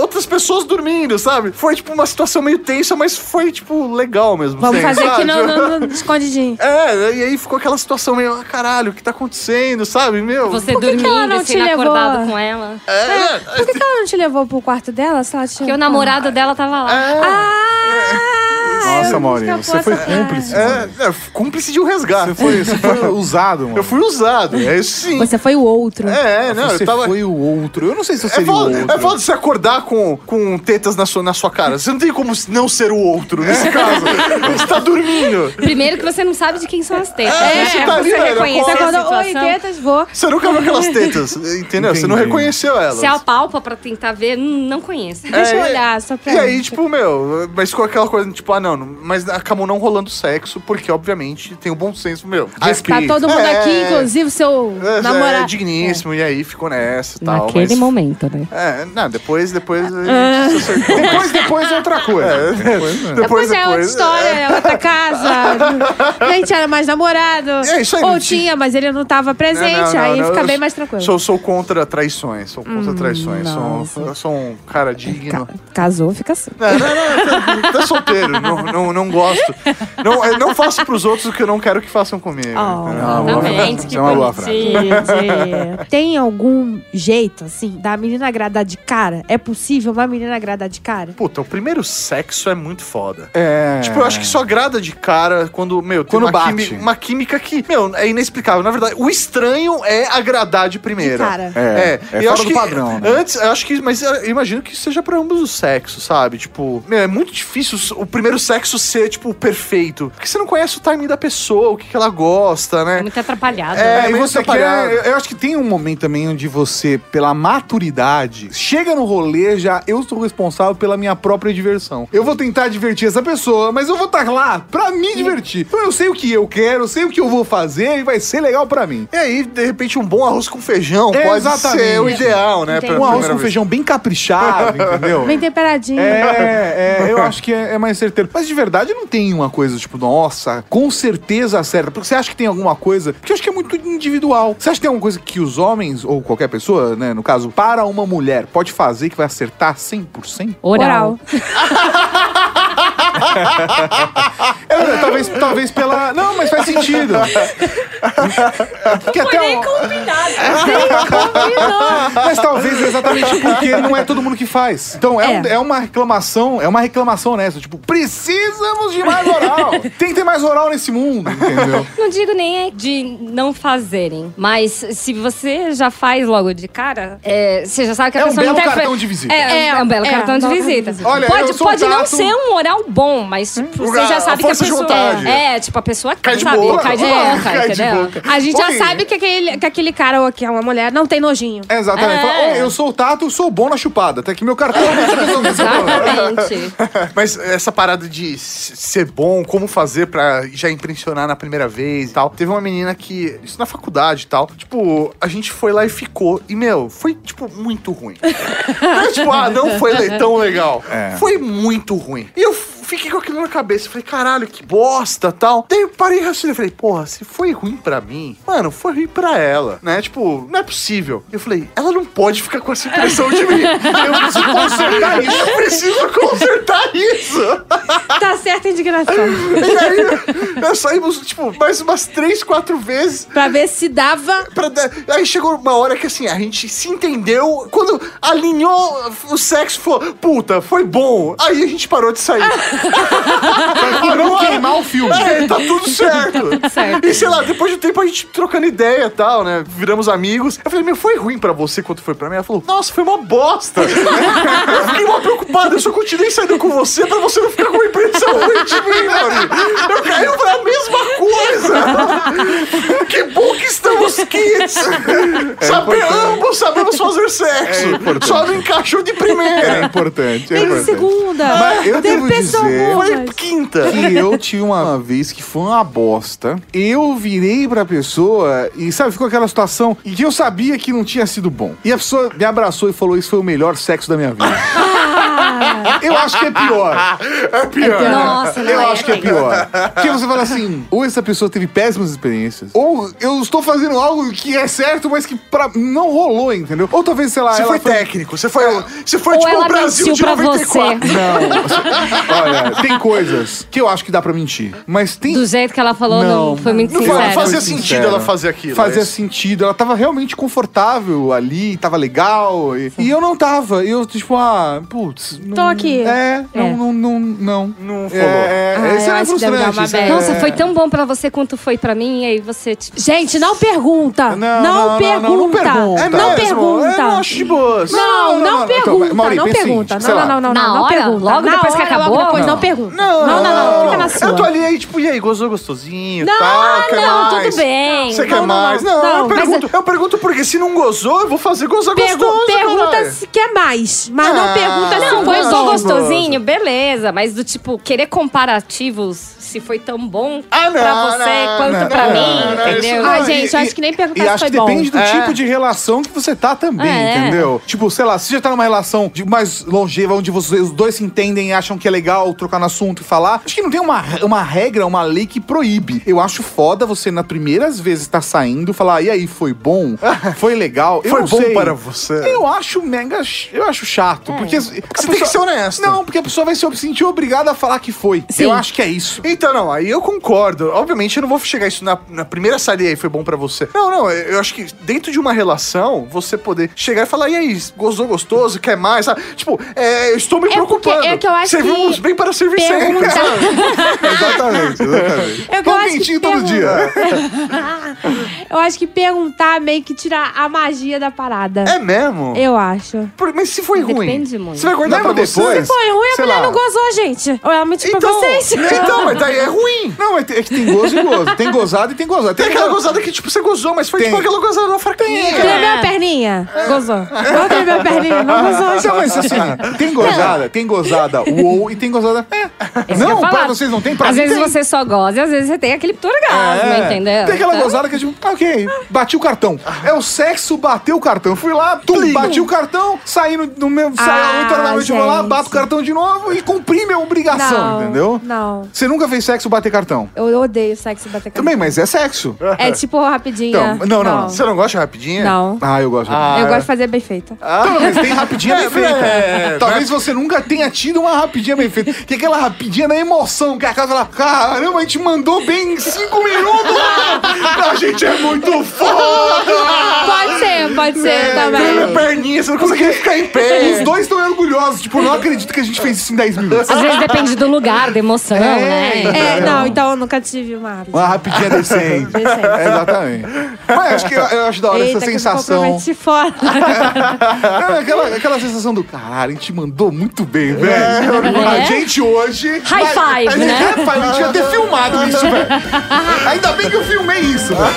outras pessoas dormindo, sabe? Foi, tipo, uma situação meio tensa, mas foi, tipo, legal mesmo. Vamos assim, fazer aqui sabe? no, no, no escondidinho. É, e aí ficou aquela situação meio, ah, caralho, o que tá acontecendo, sabe? Meu. Você Por que que dormindo ela não e sendo levou? acordado com ela. É, Por que, que ela não te levou pro quarto dela? Se ela tinha... Porque o namorado dela tava lá. Ah! Nossa, eu Mauri, escapou você foi cúmplice. É, é, cúmplice de um resgate. Você foi, você foi usado, mano. Eu fui usado, é isso sim. Você foi o outro. É, não, Você eu tava. foi o outro. Eu não sei se eu É seria o foda, outro. é foda você acordar com, com tetas na sua, na sua cara. Você não tem como não ser o outro nesse caso. Você tá dormindo. Primeiro que você não sabe de quem são as tetas. É, né? você tá ali, você velho, reconhece Você a acordou, oi, tetas, vou. Você nunca viu aquelas tetas, entendeu? Você não Entendi. reconheceu elas. Você apalpa pra tentar ver, hum, não conheço. Deixa eu É, olhar, só pra... E aí, tipo, meu, mas ficou aquela coisa, tipo, ah, não, não, mas acabou não rolando sexo, porque, obviamente, tem o bom senso, meu. Tá Respeito. todo mundo É. aqui, inclusive seu É, é namorado. digníssimo, e aí ficou nessa e tal. Naquele mas- momento, né? É, não, depois, depois a Ah. gente se acertou. Depois, depois é outra coisa. É, Depois, né? Depois, é outra história, é outra casa. Nem tinha mais namorado. É, isso aí, Ou não tinha, mas ele não tava presente, Não, não, aí não, fica bem mais tranquilo. Sou, sou contra traições, sou contra traições. Sou, sou um cara digno. Casou, fica assim. Não, não, não, tá, tá solteiro, não, não, não gosto. Não, eu não faço pros outros o que eu não quero que façam comigo. Oh? É exatamente, frase. que é uma boa frase. bonitinho. Tem algum jeito, assim, da menina agradar de cara? É possível uma menina agradar de cara? Puta, o primeiro sexo é muito foda. É. Tipo, eu acho que só agrada de cara quando, meu, tem Quando uma, bate. quimi- uma química que, meu, é inexplicável. Na verdade, o estranho é agradar de primeira. De cara. É, é eu fora acho do que padrão, né? Antes, eu acho que, mas eu imagino que seja pra ambos os sexos, sabe? Tipo, meu, é muito difícil o primeiro sexo ser, tipo, perfeito. Porque você não conhece o timing da pessoa, o que, que ela gosta, né? Muito atrapalhado. É, né? e meio você atrapalhado. quer. Eu acho que tem um momento também onde você, pela maturidade, chega no rolê já, eu sou responsável pela minha própria diversão. Eu vou tentar divertir essa pessoa, mas eu vou estar lá pra me divertir. Então eu sei o que eu quero, eu sei o que eu vou fazer e vai ser legal pra mim. E aí, de repente, um bom arroz com feijão É, pode exatamente. ser o ideal, né? Entendi. pra Um arroz com vez. feijão bem caprichado, entendeu? Bem temperadinho. É, é, eu acho que é, é mais certeiro. Mas de verdade não tem uma coisa, tipo, nossa, com certeza certa. Porque você acha que tem alguma coisa. Porque eu acho que é muito individual. Você acha que tem alguma coisa que os homens, ou qualquer pessoa, né, no caso, para uma mulher, pode fazer que vai acertar 100%? Oral. É, talvez, talvez pela. Não, mas faz sentido. Porque até nem o- combinado. Mas talvez exatamente porque não é todo mundo que faz. Então é, um- É. é uma reclamação, é uma reclamação honesta. Tipo, precisamos de mais oral. Tem que ter mais oral nesse mundo, entendeu? Não digo nem é de não fazerem, mas se você já faz logo de cara, é, você já sabe que a É um pessoa não belo tem cartão de visita. É, é, um belo É, cartão de belo visita. cartão de visita. Olha, pode eu sou pode não tato. ser um oral bom, mas tipo, você A- já a sabe que a força de pessoa é, tipo a pessoa Cai de sabe, boca. cai de É, boca, cai de entendeu? boca. A gente já Oi. sabe que aquele, que aquele cara ou que é uma mulher não tem nojinho. É, Exatamente. É. Fala, "Ô, eu sou o Tato, sou bom na chupada. Até que meu cartão a tô." Exatamente. Mas essa parada de ser bom, como fazer pra já impressionar na primeira vez e tal. Teve uma menina que, isso na faculdade e tal, tipo, a gente foi lá e ficou. E, meu, foi, tipo, muito ruim. Não é tipo, ah, não foi tão legal. É. Foi muito ruim. E eu fiquei com aquilo na cabeça. Falei, caralho, que bosta tal. Daí eu parei e raciocinei. Falei, porra, se foi ruim pra mim, mano, foi ruim pra ela, né? Tipo, não é possível. Eu falei, ela não pode ficar com essa impressão de mim. Eu preciso consertar isso. Eu preciso consertar isso. Tá certa a indignação. E aí, nós saímos, tipo, mais umas três, quatro vezes. pra ver se dava. Pra Aí chegou uma hora que assim, a gente se entendeu. Quando alinhou o sexo, falou, puta, foi bom. Aí a gente parou de sair. Pra não queimar o filme. É, tá tudo certo. certo. E sei lá, depois de um tempo a gente trocando ideia e tal, né? Viramos amigos. Eu falei, meu, foi ruim pra você quanto foi pra mim? Ela falou, nossa, foi uma bosta. eu fiquei mal preocupado, eu só continuei saindo com você pra você não ficar com uma impressão ruim de mim, Mauri. Eu caí pra a mesma coisa. que bom que estamos kits. Sabe, ambos sabemos fazer sexo. É só não encaixou de primeira. É importante, é Tem importante. segunda. Mas eu tem devo pessoa dizer- Foi quinta. que eu tive uma vez que foi uma bosta. Eu virei pra pessoa e, sabe, ficou aquela situação em que eu sabia que não tinha sido bom. E a pessoa me abraçou e falou: Isso foi o melhor sexo da minha vida. eu acho que é pior. É pior. Nossa, não Eu é, acho que é pior. Porque você fala assim: ou essa pessoa teve péssimas experiências, ou eu estou fazendo algo que é certo, mas que pra, não rolou, entendeu? Ou talvez, sei lá, Você ela foi técnico, você foi, você foi Ou tipo ela o Brasil mentiu de pra 94. você. Não. Olha, tem coisas que eu acho que dá pra mentir. Mas tem. Do jeito que ela falou, não, foi muito Não sincero. fazia Foi sentido sincero. ela fazer aquilo. Fazia é isso. sentido, ela tava realmente confortável ali, tava legal. E, e eu não tava. E eu, tipo, ah, putz. Não, Tô aqui. É, não, É. não, não, não. Não É, falou. é, Ah, isso eu é acho que deve dar frustrante. uma isso é- Nossa, foi tão bom pra você quanto foi pra mim, e aí você. Tipo, Gente, não pergunta. Não, Não, não, não, pergunta. não, não pergunta. É Não mesmo? pergunta. Eu não acho de boas. Não, não, não, pergunta. então, Mauri, não pensa o pergunta. seguinte, sei Não, lá. não, não, não, Na não hora? pergunta. Logo Na depois que hora, acabou? Depois não, Não. pergunta. Não, não, não, não, Fica na sua. Eu tô ali aí, tipo, e aí, gozou gostosinho? Não, tal, quer não, mais? tudo bem. Você Não, quer não, mais? não. Não, Não, eu, mas pergunto, eu pergunto porque se não gozou, eu vou fazer gozar Pergu- gostoso. pergunta caralho. se quer mais, mas não Ah, pergunta se Não, foi gostou bom. gostosinho, beleza. Mas do tipo, querer comparativos se foi tão bom Ah, não, pra você não, quanto não, pra não, mim, não, entendeu? Ah, gente, e- eu acho que nem perguntar E se acho foi que bom. depende do É. tipo de relação que você tá também, É. entendeu? Tipo, sei lá, se já tá numa relação de mais longeva, onde vocês, os dois se entendem e acham que é legal trocar no assunto e falar, acho que não tem uma, uma regra, uma, lei que proíbe. Eu acho foda você, nas primeiras vezes, tá saindo, falar, e aí, foi bom? Foi legal? Eu Foi bom sei. para você? Eu acho mega. Eu acho chato. Porque. Você tem que ser honesto. Não, porque a pessoa vai se sentir obrigada a falar que foi. Sim. Eu acho que é isso. Então, não, aí eu concordo. Obviamente, eu não vou chegar isso na, na primeira saída aí, foi bom pra você. Não, não, eu acho que dentro de uma relação, você poder chegar e falar, e aí, gozou gostoso, quer mais? Sabe? Tipo, é, eu estou me É porque- preocupando. é que eu acho Servimos que bem para servir sempre. exatamente, exatamente. É eu acho que todo dia. Eu acho que perguntar meio que tira a magia da parada. É mesmo? Eu acho. Por- mas se foi ruim? Depende muito. Você vai guardar Lembra pra você? depois? Se foi ruim, a Sei mulher lá. não gozou, gente. Ou ela mentiu pra Então, vocês. então, mas daí é ruim. Não, é, é que tem gozo e gozo. Tem gozado e tem gozado. Tem aquela gozada que, tipo, você gozou, mas foi Tem. tipo aquela gozada na fraquinha. Tremeu a perninha? Gozou. Não tremeu a perninha, não gozou. Gente. mas assim, tem gozada, tem gozada uou e tem gozada. É. Isso que eu ia Não, pra falar. vocês não tem, pra Às mim vezes tem. você só goza e às vezes você tem aquele orgasmo, É. entendeu? Tem aquela Então- gozada que é tipo, ah, ok, bati o cartão. É o sexo, bateu o cartão. Fui lá, tum, bati o cartão, saí no, no meu. saí Ah, 8 horas da noite, vou lá, bato o cartão de novo e cumpri minha obrigação, Não, entendeu? Não. Você nunca fez sexo bater cartão? Eu odeio sexo bater cartão. Também, mas é sexo. É tipo rapidinha. Então, não, não, Você não gosta de rapidinha? Não. Ah, eu gosto. Eu gosto de fazer bem feita. Então, mas tem rapidinha bem É, feita. é, Talvez você nunca tenha tido uma rapidinha bem feita. Que é aquela rapidinha na emoção, que a casa fala, caramba, a gente mandou bem em cinco minutos. a gente é muito foda. Pode ser, pode ser É, também. Minha perninha, você não consegue ficar em pé. Os dois estão orgulhosos. Tipo, não acredito que a gente fez isso em 10 minutos. Às vezes depende do lugar, da emoção, né? É, não, então eu nunca tive uma rapidinha. Uma rapidinha decente. É, exatamente. Mas acho que eu, eu acho da hora Eita, essa que eu sensação. fora. É, aquela, aquela sensação do caralho, a gente mandou muito bem, velho. É? A gente hoje. High five, a gente, né? High five, a gente devia ter filmado isso, velho. Ainda bem que eu filmei isso, velho.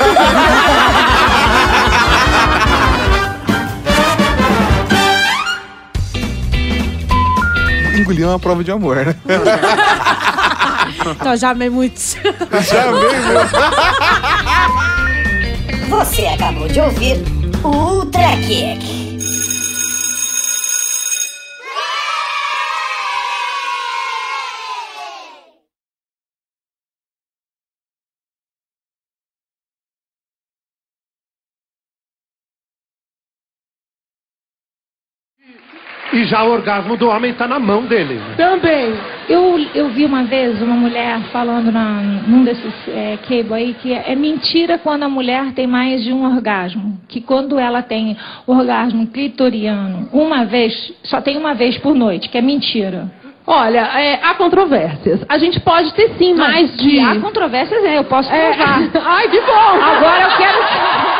Engolir é uma prova de amor, né? Então já amei muito. Já amei, meu. Você acabou de ouvir o Ultra Kick. Já o orgasmo do homem tá na mão dele. Também. Eu, eu vi uma vez uma mulher falando na, num desses é, cable aí que é mentira quando a mulher tem mais de um orgasmo. Que quando ela tem orgasmo clitoriano uma vez, só tem uma vez por noite, que é mentira. Olha, é, há controvérsias. A gente pode ter sim mais de. Há controvérsias, é, eu posso É. provar. Ai, que bom! Agora eu quero.